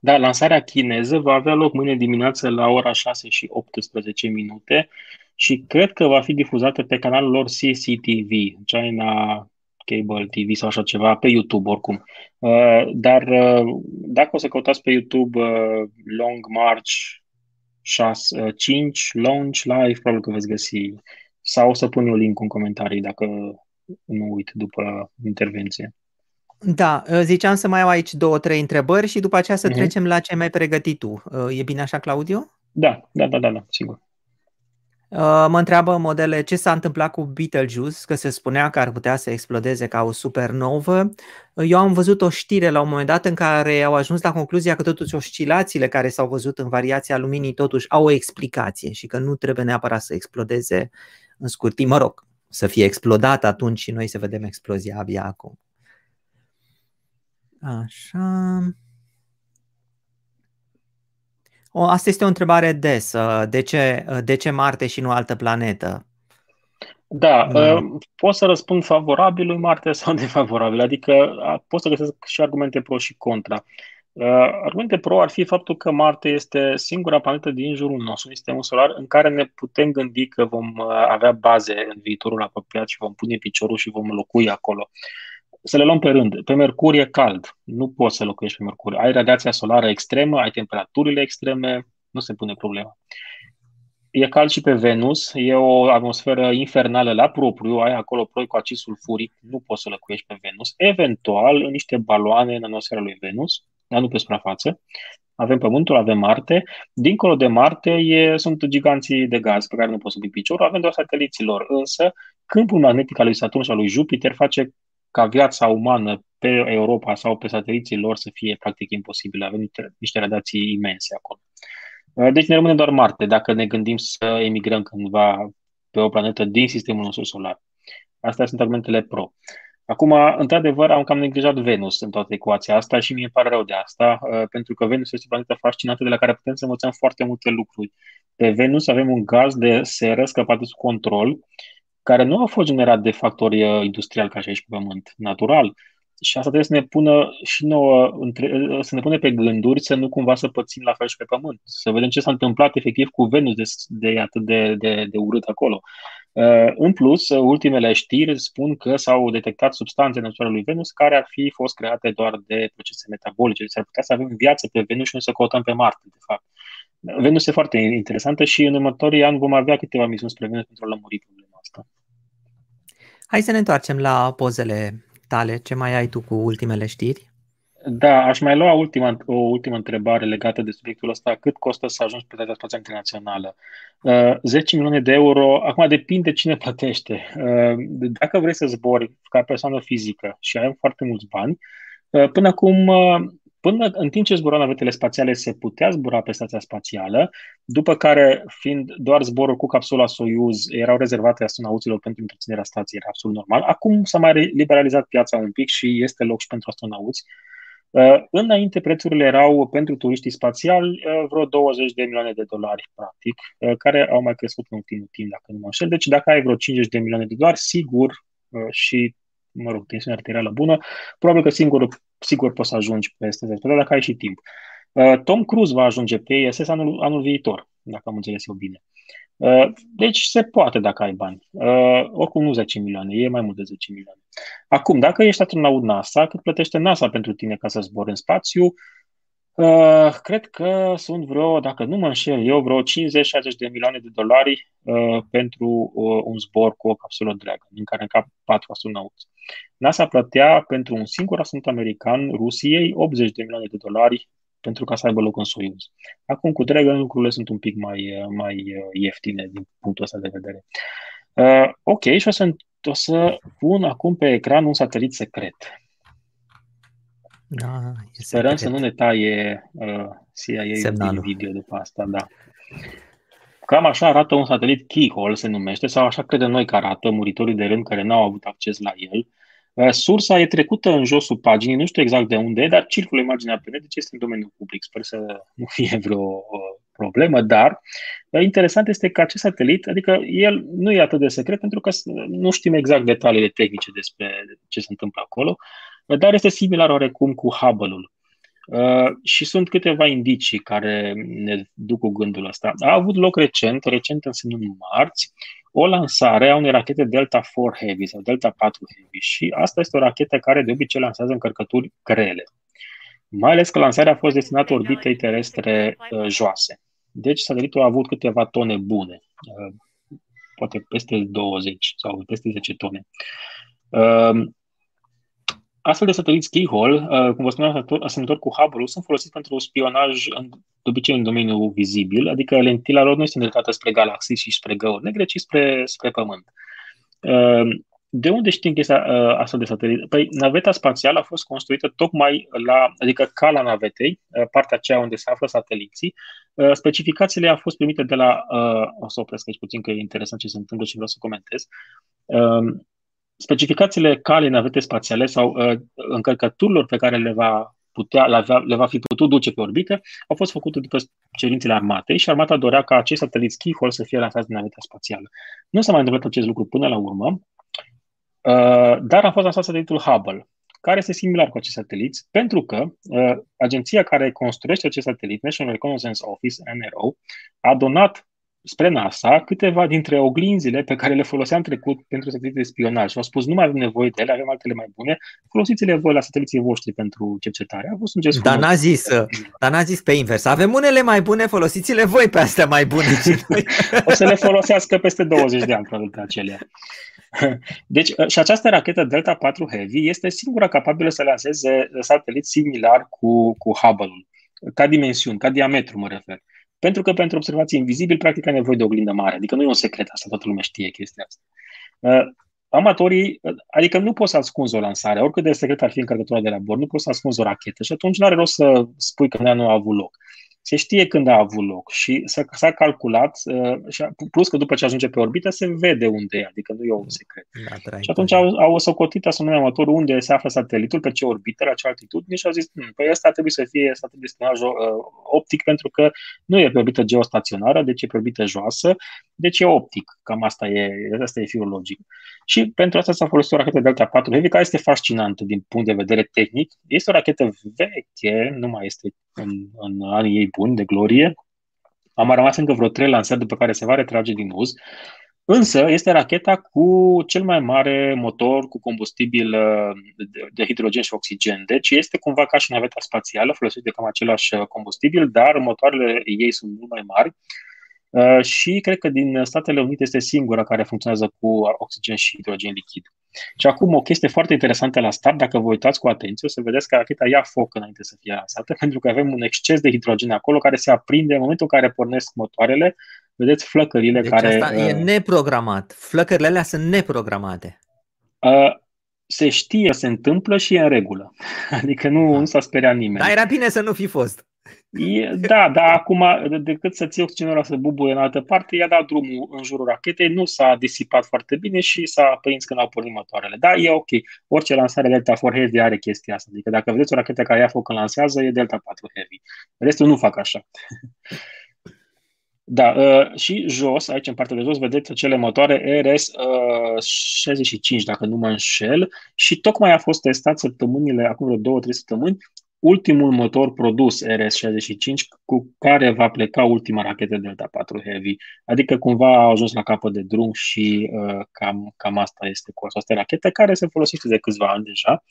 Speaker 2: Da, lansarea chineză va avea loc mâine dimineață la ora 6 și 18 minute și cred că va fi difuzată pe canalul lor CCTV, China Cable TV sau așa ceva, pe YouTube oricum. Dar dacă o să căutați pe YouTube Long March 6, 5, Launch Live, probabil că veți găsi sau o să pun eu link în comentarii dacă nu uit după intervenție.
Speaker 1: Da, uh, ziceam să mai au aici două, trei întrebări și după aceea să uh-huh. trecem la ce mai pregătit tu. Uh, e bine așa, Claudiu?
Speaker 2: Da, da, da, da, da sigur.
Speaker 1: Uh, mă întreabă modele ce s-a întâmplat cu Betelgeuse, că se spunea că ar putea să explodeze ca o supernovă. Eu am văzut o știre la un moment dat în care au ajuns la concluzia că totuși oscilațiile care s-au văzut în variația luminii totuși au o explicație și că nu trebuie neapărat să explodeze în scurt timp, mă rog, să fie explodat atunci și noi să vedem explozia abia acum. Așa. O, asta este o întrebare desă. De ce, de ce Marte și nu altă planetă?
Speaker 2: Da, da. pot să răspund favorabil lui Marte sau defavorabil, adică pot să găsesc și argumente pro și contra. Uh, argumente pro ar fi faptul că Marte este singura planetă din jurul nostru, în sistemul solar, în care ne putem gândi că vom uh, avea baze în viitorul apropiat și vom pune piciorul și vom locui acolo. Să le luăm pe rând. Pe Mercur e cald. Nu poți să locuiești pe Mercur. Ai radiația solară extremă, ai temperaturile extreme, nu se pune problema. E cald și pe Venus, e o atmosferă infernală la propriu, ai acolo proi cu acid sulfuric, nu poți să locuiești pe Venus. Eventual, în niște baloane în atmosfera lui Venus, dar nu pe suprafață. Avem Pământul, avem Marte. Dincolo de Marte e, sunt giganții de gaz pe care nu poți să piciorul, avem doar sateliților. Însă, câmpul magnetic al lui Saturn sau lui Jupiter face ca viața umană pe Europa sau pe sateliții lor să fie practic imposibilă. Avem niște radiații imense acolo. Deci ne rămâne doar Marte, dacă ne gândim să emigrăm cândva pe o planetă din sistemul nostru solar. Astea sunt argumentele pro. Acum, într-adevăr, am cam neglijat Venus în toată ecuația asta și mi-e pare rău de asta, uh, pentru că Venus este o planetă fascinantă de la care putem să învățăm foarte multe lucruri. Pe Venus avem un gaz de seră scăpat de sub control, care nu a fost generat de factori uh, industriali ca și aici pe Pământ, natural. Și asta trebuie să ne pună și nouă, uh, să ne pune pe gânduri să nu cumva să pățim la fel și pe Pământ. Să vedem ce s-a întâmplat efectiv cu Venus de, de atât de, de, de urât acolo. Uh, în plus, ultimele știri spun că s-au detectat substanțe în atmosfera lui Venus care ar fi fost create doar de procese metabolice. Deci ar putea să avem viață pe Venus și nu să căutăm pe Marte, de fapt. Venus este foarte interesantă și în următorii ani vom avea câteva misiuni spre Venus pentru a lămuri problema asta.
Speaker 1: Hai să ne întoarcem la pozele tale. Ce mai ai tu cu ultimele știri?
Speaker 2: Da, aș mai lua ultima, o ultimă întrebare legată de subiectul ăsta. Cât costă să ajungi pe Stația Spațială Internațională? Uh, 10 milioane de euro, acum depinde cine plătește. Uh, dacă vrei să zbori ca persoană fizică și ai foarte mulți bani, uh, până acum uh, Până în timp ce zburau navetele spațiale, se putea zbura pe stația spațială, după care, fiind doar zboruri cu capsula Soyuz, erau rezervate astronauților pentru întreținerea stației, era absolut normal. Acum s-a mai liberalizat piața un pic și este loc și pentru astronauți. Uh, înainte, prețurile erau pentru turiștii spațiali uh, vreo 20 de milioane de dolari, practic, uh, care au mai crescut în ultimul timp, dacă nu mă înșel. Deci, dacă ai vreo 50 de milioane de dolari, sigur și mă rog, tensiune arterială bună, probabil că singur, sigur poți să ajungi pe STZ, dacă ai și timp. Uh, Tom Cruise va ajunge pe ISS anul, anul viitor, dacă am înțeles eu bine. Uh, deci se poate dacă ai bani. Uh, oricum nu 10 milioane, e mai mult de 10 milioane. Acum, dacă ești astronaut NASA, cât plătește NASA pentru tine ca să zbori în spațiu, Uh, cred că sunt vreo, dacă nu mă înșel eu, vreo 50-60 de milioane de dolari uh, pentru uh, un zbor cu o capsulă Dragon, din care încap patru astronauți. NASA plătea pentru un singur astronaut american Rusiei 80 de milioane de dolari pentru ca să aibă loc în Soyuz. Acum cu Dragon lucrurile sunt un pic mai, uh, mai uh, ieftine din punctul ăsta de vedere. Uh, ok, și o să, o să pun acum pe ecran un satelit secret.
Speaker 1: Da,
Speaker 2: Sperăm să nu ne taie uh, CIA Semnalul. video după asta, da. Cam așa arată un satelit Keyhole, se numește, sau așa credem noi că arată muritorii de rând care n-au avut acces la el. Uh, sursa e trecută în josul paginii, nu știu exact de unde e, dar circulă imaginea pe net, deci este în domeniul public. Sper să nu fie vreo uh, problemă, dar uh, interesant este că acest satelit, adică el nu e atât de secret pentru că nu știm exact detaliile tehnice despre ce se întâmplă acolo, dar este similar oarecum cu Hubble-ul. Uh, și sunt câteva indicii care ne duc cu gândul ăsta. A avut loc recent, recent însemnând marți, o lansare a unei rachete Delta 4 Heavy sau Delta 4 Heavy și asta este o rachetă care de obicei lansează încărcături grele. Mai ales că lansarea a fost destinată orbitei terestre uh, joase. Deci satelitul a avut câteva tone bune, uh, poate peste 20 sau peste 10 tone. Uh, Astfel de sateliți keyhole, uh, cum vă spuneam, asemănător cu Hubble, sunt folosiți pentru spionaj în, de obicei în domeniul vizibil, adică lentila lor nu este îndreptată spre galaxii și spre găuri negre, ci spre, spre Pământ. Uh, de unde știm chestia uh, astfel de satelit? Păi, naveta spațială a fost construită tocmai la, adică ca la navetei, partea aceea unde se află sateliții. Specificațiile au fost primite de la, o să opresc aici puțin că e interesant ce se întâmplă și vreau să comentez specificațiile calei navete spațiale sau uh, încărcăturilor pe care le va putea, le, va, le va fi putut duce pe orbite, au fost făcute după cerințele armatei și armata dorea ca acei sateliți Keyhole să fie lansați din naveta spațială. Nu s-a mai întâmplat acest lucru până la urmă, uh, dar a fost lansat satelitul Hubble, care este similar cu acest satelit, pentru că uh, agenția care construiește acest satelit, National Reconnaissance Office, NRO, a donat spre NASA câteva dintre oglinzile pe care le foloseam trecut pentru satelite de spionaj și au spus nu mai avem nevoie de ele, avem altele mai bune, folosiți-le voi la sateliții voștri pentru cercetare. A fost un gest
Speaker 1: dar n-a zis, dar n-a zis pe invers. Avem unele mai bune, folosiți-le voi pe astea mai bune.
Speaker 2: o să le folosească peste 20 de ani, probabil, pe acelea. Deci, și această rachetă Delta 4 Heavy este singura capabilă să lanseze satelit similar cu, cu Hubble-ul, ca dimensiuni, ca diametru mă refer. Pentru că pentru observații invizibil, practic, ai nevoie de o oglindă mare. Adică nu e un secret asta, toată lumea știe chestia asta. Uh, amatorii, uh, adică nu poți să ascunzi o lansare, oricât de secret ar fi încărcătura de la bord, nu poți să ascunzi o rachetă și atunci nu are rost să spui că nu a avut loc se știe când a avut loc și s-a, s-a calculat, uh, și plus că după ce ajunge pe orbită se vede unde e, adică nu e un secret. Da, și atunci au, au socotit astronomii amatori unde se află satelitul, pe ce orbită, la ce altitudine și au zis, hm, păi ăsta trebuie să fie satelit de spionaj uh, optic pentru că nu e pe orbită geostaționară, deci e pe orbită joasă, deci e optic. Cam asta e, asta e fiul logic. Și pentru asta s-a folosit o rachetă Delta 4 Heavy, care este fascinantă din punct de vedere tehnic. Este o rachetă veche, nu mai este în, în anii ei buni de glorie. Am mai rămas încă vreo trei lansări după care se va retrage din uz. Însă este racheta cu cel mai mare motor cu combustibil uh, de hidrogen și oxigen. Deci este cumva ca și naveta spațială, folosește cam același uh, combustibil, dar motoarele ei sunt mult mai mari. Uh, și cred că din Statele Unite este singura care funcționează cu oxigen și hidrogen lichid. Și acum o chestie foarte interesantă la start, dacă vă uitați cu atenție, o să vedeți că racheta ia foc înainte să fie lansată, pentru că avem un exces de hidrogen acolo care se aprinde în momentul în care pornesc motoarele. Vedeți flăcările
Speaker 1: deci
Speaker 2: care...
Speaker 1: Asta uh, e neprogramat. Flăcările alea sunt neprogramate.
Speaker 2: Uh, se știe, se întâmplă și e în regulă. Adică nu, da. nu s-a speriat nimeni.
Speaker 1: Dar era bine să nu fi fost.
Speaker 2: E, da, dar acum, decât să ții oxigenul să bubuie în altă parte, i-a dat drumul în jurul rachetei, nu s-a disipat foarte bine și s-a prins când au pornit motoarele. Da, e ok. Orice lansare Delta 4 Heavy are chestia asta. Adică dacă vedeți o rachetă care ia foc când lansează, e Delta 4 Heavy. Restul nu fac așa. Da, uh, și jos, aici în partea de jos, vedeți acele motoare RS65, uh, dacă nu mă înșel, și tocmai a fost testat săptămânile, acum vreo două, trei săptămâni, ultimul motor produs RS65 cu care va pleca ultima rachetă Delta 4 Heavy. Adică cumva a ajuns la capăt de drum și uh, cam, cam asta este cu această rachetă, care se folosește de câțiva ani deja.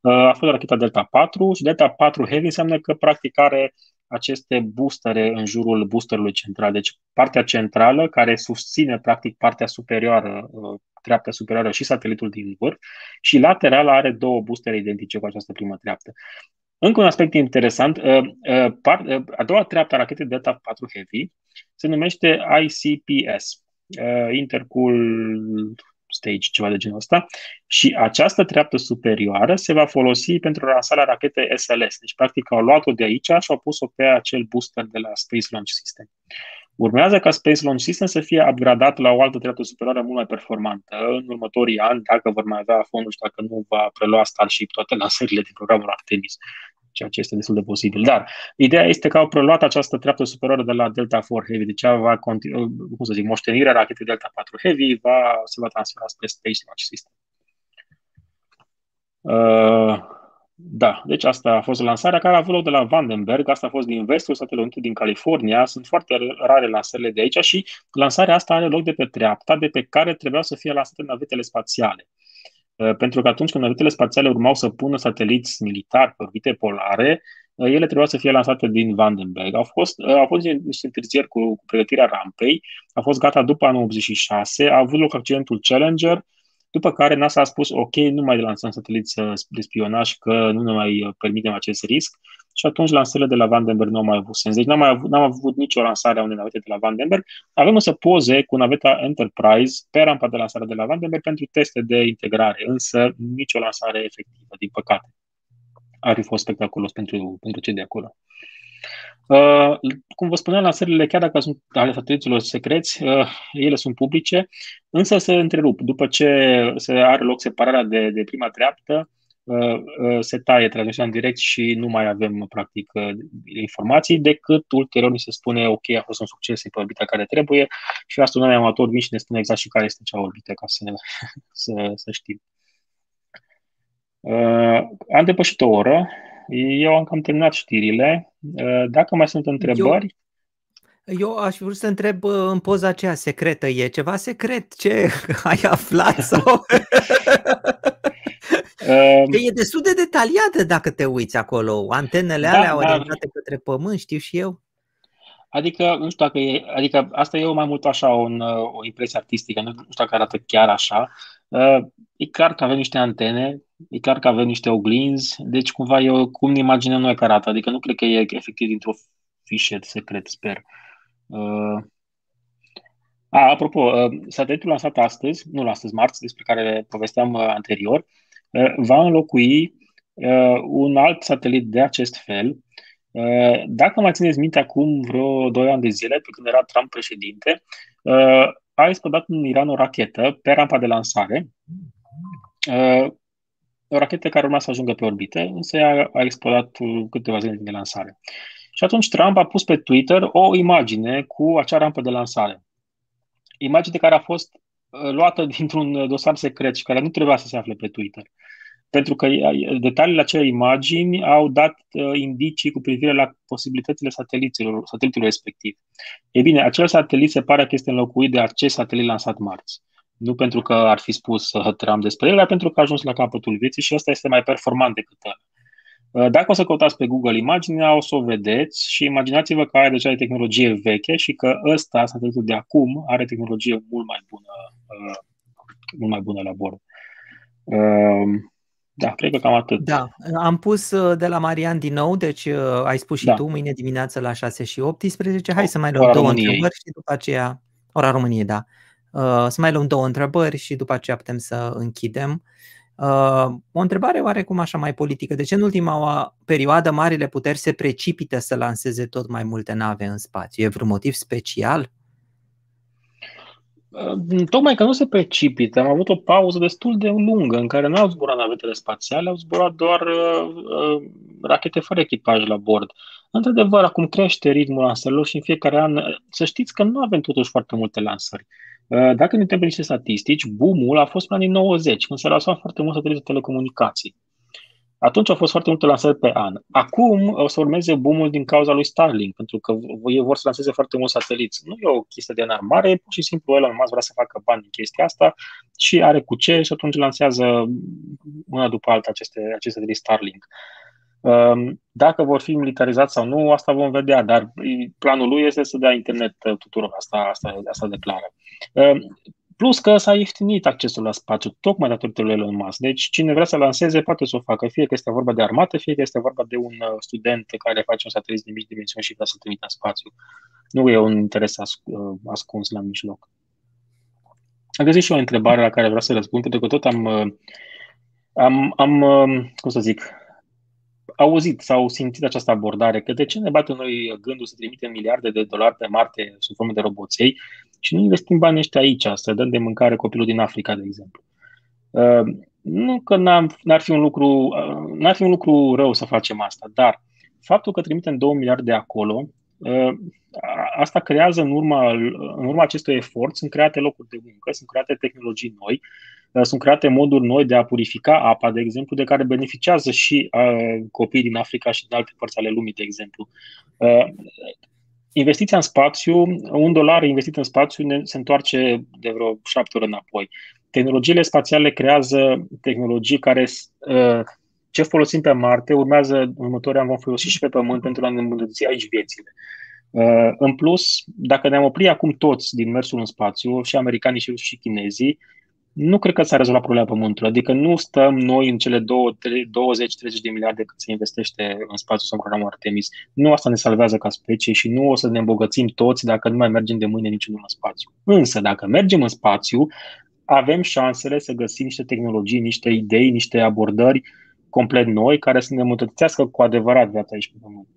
Speaker 2: Uh, a fost racheta Delta 4 și Delta 4 Heavy înseamnă că practic are aceste boostere în jurul boosterului central. Deci partea centrală care susține practic partea superioară, uh, treaptă superioară și satelitul din vârf și lateral are două boostere identice cu această primă treaptă. Încă un aspect interesant, uh, uh, a doua treaptă a rachetei Delta 4 Heavy se numește ICPS, Intercool stage, ceva de genul ăsta, și această treaptă superioară se va folosi pentru lansarea rachetei SLS. Deci, practic, au luat-o de aici și au pus-o pe acel booster de la Space Launch System. Urmează ca Space Launch System să fie upgradat la o altă treaptă superioară mult mai performantă în următorii ani, dacă vor mai avea fonduri și dacă nu va prelua Starship toate lansările din programul Artemis ceea ce este destul de posibil. Dar ideea este că au preluat această treaptă superioară de la Delta 4 Heavy, deci va continua, cum să zic, moștenirea rachetei Delta 4 Heavy va, se va transfera spre Space Launch System. Uh, da, deci asta a fost lansarea care a avut loc de la Vandenberg, asta a fost din vestul Statelor Unite din California, sunt foarte rare lansările de aici și lansarea asta are loc de pe treapta de pe care trebuiau să fie lansate navetele spațiale. Uh, pentru că atunci când navetele spațiale urmau să pună sateliți militari pe orbite polare, uh, ele trebuiau să fie lansate din Vandenberg. Au fost, uh, au fost niște întârzieri cu, cu pregătirea rampei, a fost gata după anul 86, a avut loc accidentul Challenger, după care NASA a spus, ok, nu mai lansăm sateliți de spionaj, că nu ne mai permitem acest risc și atunci lansările de la Vandenberg nu au mai avut sens. Deci n-am, avut, n-am avut nicio lansare a unei navete de la Vandenberg. Avem însă poze cu naveta Enterprise pe rampa de lansare de la Vandenberg pentru teste de integrare, însă nicio lansare efectivă, din păcate. Ar fi fost spectaculos pentru, pentru cei de acolo. Uh, cum vă spuneam, lansările, chiar dacă sunt ale sateliților secreți, uh, ele sunt publice, însă se întrerup. După ce se are loc separarea de, de prima treaptă, Uh, uh, se taie transmisiunea în direct și nu mai avem practic uh, informații decât ulterior ni se spune ok, a fost un succes, e pe orbita care trebuie și astronomii amatori vin și ne spune exact și care este cea orbită ca să, ne, să, să știm. Uh, am depășit o oră, eu am cam terminat știrile. Uh, dacă mai sunt întrebări...
Speaker 1: Eu... Eu aș vrea să întreb în poza aceea secretă, e ceva secret? Ce ai aflat? Sau... Că e destul de detaliată dacă te uiți acolo. Antenele da, alea orientate da. către pământ, știu și eu.
Speaker 2: Adică, nu știu dacă e, adică asta e mai mult așa o, o impresie artistică, nu știu dacă arată chiar așa. Uh, e clar că avem niște antene, e clar că avem niște oglinzi, deci cumva eu cum ne imaginăm noi că arată, adică nu cred că e efectiv dintr-o fișet secret, sper. Uh, a, apropo, uh, satelitul lansat astăzi, nu astăzi, marți, despre care povesteam uh, anterior, Uh, va înlocui uh, un alt satelit de acest fel. Uh, dacă mai țineți minte, acum vreo 2 ani de zile, pe când era Trump președinte, a explodat în Iran o rachetă pe rampa de lansare, o rachetă care urma să ajungă pe orbită, însă ea a explodat câteva zile de lansare. Și atunci Trump a pus pe Twitter o imagine cu acea rampă de lansare. Imagine care a fost luată dintr-un dosar secret și care nu trebuia să se afle pe Twitter. Pentru că detaliile acelei imagini au dat uh, indicii cu privire la posibilitățile sateliților, satelitului respectiv. E bine, acel satelit se pare că este înlocuit de acest satelit lansat marți. Nu pentru că ar fi spus uh, Trump despre el, dar pentru că a ajuns la capătul vieții și ăsta este mai performant decât ăla. Uh, dacă o să căutați pe Google imaginea, o să o vedeți și imaginați-vă că are deja tehnologie veche și că ăsta, satelitul de acum, are tehnologie mult mai bună, uh, mult mai bună la bord. Da, cred că cam atât.
Speaker 1: Da, am pus uh, de la Marian din nou, deci uh, ai spus și da. tu, mâine dimineață la 6 și 18. Hai să mai luăm două României. întrebări și după aceea, ora României, da. Uh, să mai luăm două întrebări și după aceea putem să închidem. O întrebare oarecum așa mai politică. De ce în ultima perioadă marile puteri se precipită să lanseze tot mai multe nave în spațiu? E vreun motiv special?
Speaker 2: Tocmai că nu se precipită, am avut o pauză destul de lungă în care nu au zburat navetele spațiale, au zburat doar uh, uh, rachete fără echipaj la bord. Într-adevăr, acum crește ritmul lansărilor și în fiecare an, să știți că nu avem totuși foarte multe lansări. Uh, dacă ne întrebăm niște statistici, boom-ul a fost până în 90, când se lansau foarte mult satelite de telecomunicații. Atunci au fost foarte multe lansări pe an. Acum o să urmeze boomul din cauza lui Starlink, pentru că ei vor să lanseze foarte mulți sateliți. Nu e o chestie de înarmare, pur și simplu Elon Musk vrea să facă bani din chestia asta și are cu ce și atunci lansează una după alta aceste, aceste sateliți Starlink. Um, dacă vor fi militarizați sau nu, asta vom vedea, dar planul lui este să dea internet tuturor, asta, asta, asta declară. Um, Plus că s-a ieftinit accesul la spațiu, tocmai datorită lui Elon Musk. Deci cine vrea să lanseze poate să o facă, fie că este vorba de armată, fie că este vorba de un uh, student care face un satelit de mici dimensiuni și vrea să trimită în spațiu. Nu e un interes uh, ascuns la mijloc. Am găsit și o întrebare la care vreau să răspund, pentru că tot am, uh, am, am cum să zic, auzit sau simțit această abordare, că de ce ne bate noi gândul să trimitem miliarde de dolari pe Marte sub formă de roboței și nu investim banii ăștia aici, să dăm de mâncare copilul din Africa, de exemplu. Uh, nu că n-ar fi, un lucru, uh, n-ar fi un lucru rău să facem asta, dar faptul că trimitem 2 miliarde acolo, uh, asta creează în urma, în urma acestui efort, sunt create locuri de muncă, sunt create tehnologii noi, sunt create moduri noi de a purifica apa, de exemplu, de care beneficiază și uh, copiii din Africa și din alte părți ale lumii, de exemplu. Uh, investiția în spațiu, un dolar investit în spațiu ne, se întoarce de vreo șapte ori înapoi. Tehnologiile spațiale creează tehnologii care uh, ce folosim pe Marte urmează în următorii ani vom folosi și pe Pământ pentru a ne îmbunătăți aici viețile. Uh, în plus, dacă ne-am opri acum toți din mersul în spațiu, și americanii și, și chinezii, nu cred că s-a rezolvat problema Pământului. Adică nu stăm noi în cele 20-30 de miliarde cât se investește în spațiu sau în programul Artemis. Nu asta ne salvează ca specie și nu o să ne îmbogățim toți dacă nu mai mergem de mâine niciunul în spațiu. Însă, dacă mergem în spațiu, avem șansele să găsim niște tehnologii, niște idei, niște abordări complet noi care să ne îmbunătățească cu adevărat viața aici pe Pământ.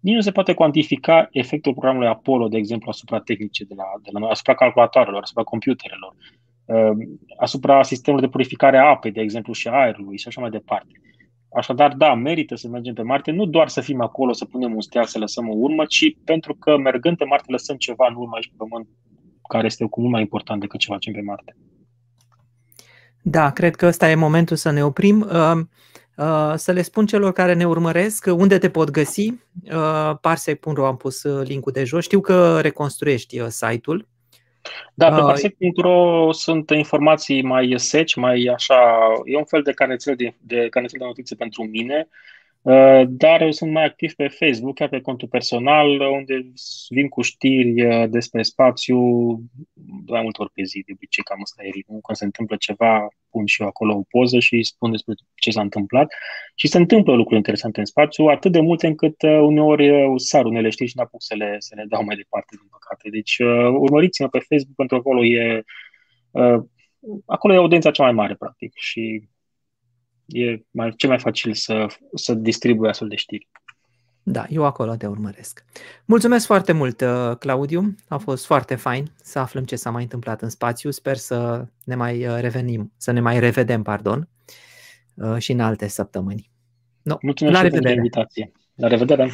Speaker 2: Nici nu se poate cuantifica efectul programului Apollo, de exemplu, asupra tehnicii de la, de la noi, asupra calculatoarelor, asupra computerelor. Ehm, asupra sistemului de purificare a apei, de exemplu, și a aerului și așa mai departe. Așadar, da, merită să mergem pe Marte, nu doar să fim acolo, să punem un steag, să lăsăm o urmă, ci pentru că mergând pe Marte lăsăm ceva în urmă aici pe Pământ, care este cu mult mai important decât ce facem pe Marte.
Speaker 1: Da, cred că ăsta e momentul să ne oprim. Ehm, ehm, să le spun celor care ne urmăresc unde te pot găsi. Parsec.ro am pus linkul de jos. Știu că reconstruiești uh, site-ul
Speaker 2: da, pe parsec.ro sunt informații mai seci, mai așa, e un fel de carnețel de, de, carnețel de notițe pentru mine, uh, dar sunt mai activ pe Facebook, chiar pe contul personal, unde vin cu știri uh, despre spațiu mai multe ori pe zi, de obicei cam asta e ritmul. Când se întâmplă ceva, pun și eu acolo o poză și spun despre ce s-a întâmplat. Și se întâmplă lucruri interesante în spațiu, atât de multe încât uh, uneori sar unele știri și n-apuc să le, să le dau mai departe, din păcate. Deci urmăriți-mă pe Facebook, pentru că acolo e, acolo e audiența cea mai mare, practic, și e mai, cel mai facil să, să distribui astfel de știri.
Speaker 1: Da, eu acolo te urmăresc. Mulțumesc foarte mult, uh, Claudiu. A fost foarte fain să aflăm ce s-a mai întâmplat în spațiu. Sper să ne mai uh, revenim, să ne mai revedem, pardon, uh, și în alte săptămâni.
Speaker 2: No, Mulțumesc la revedere. pentru invitație. La revedere!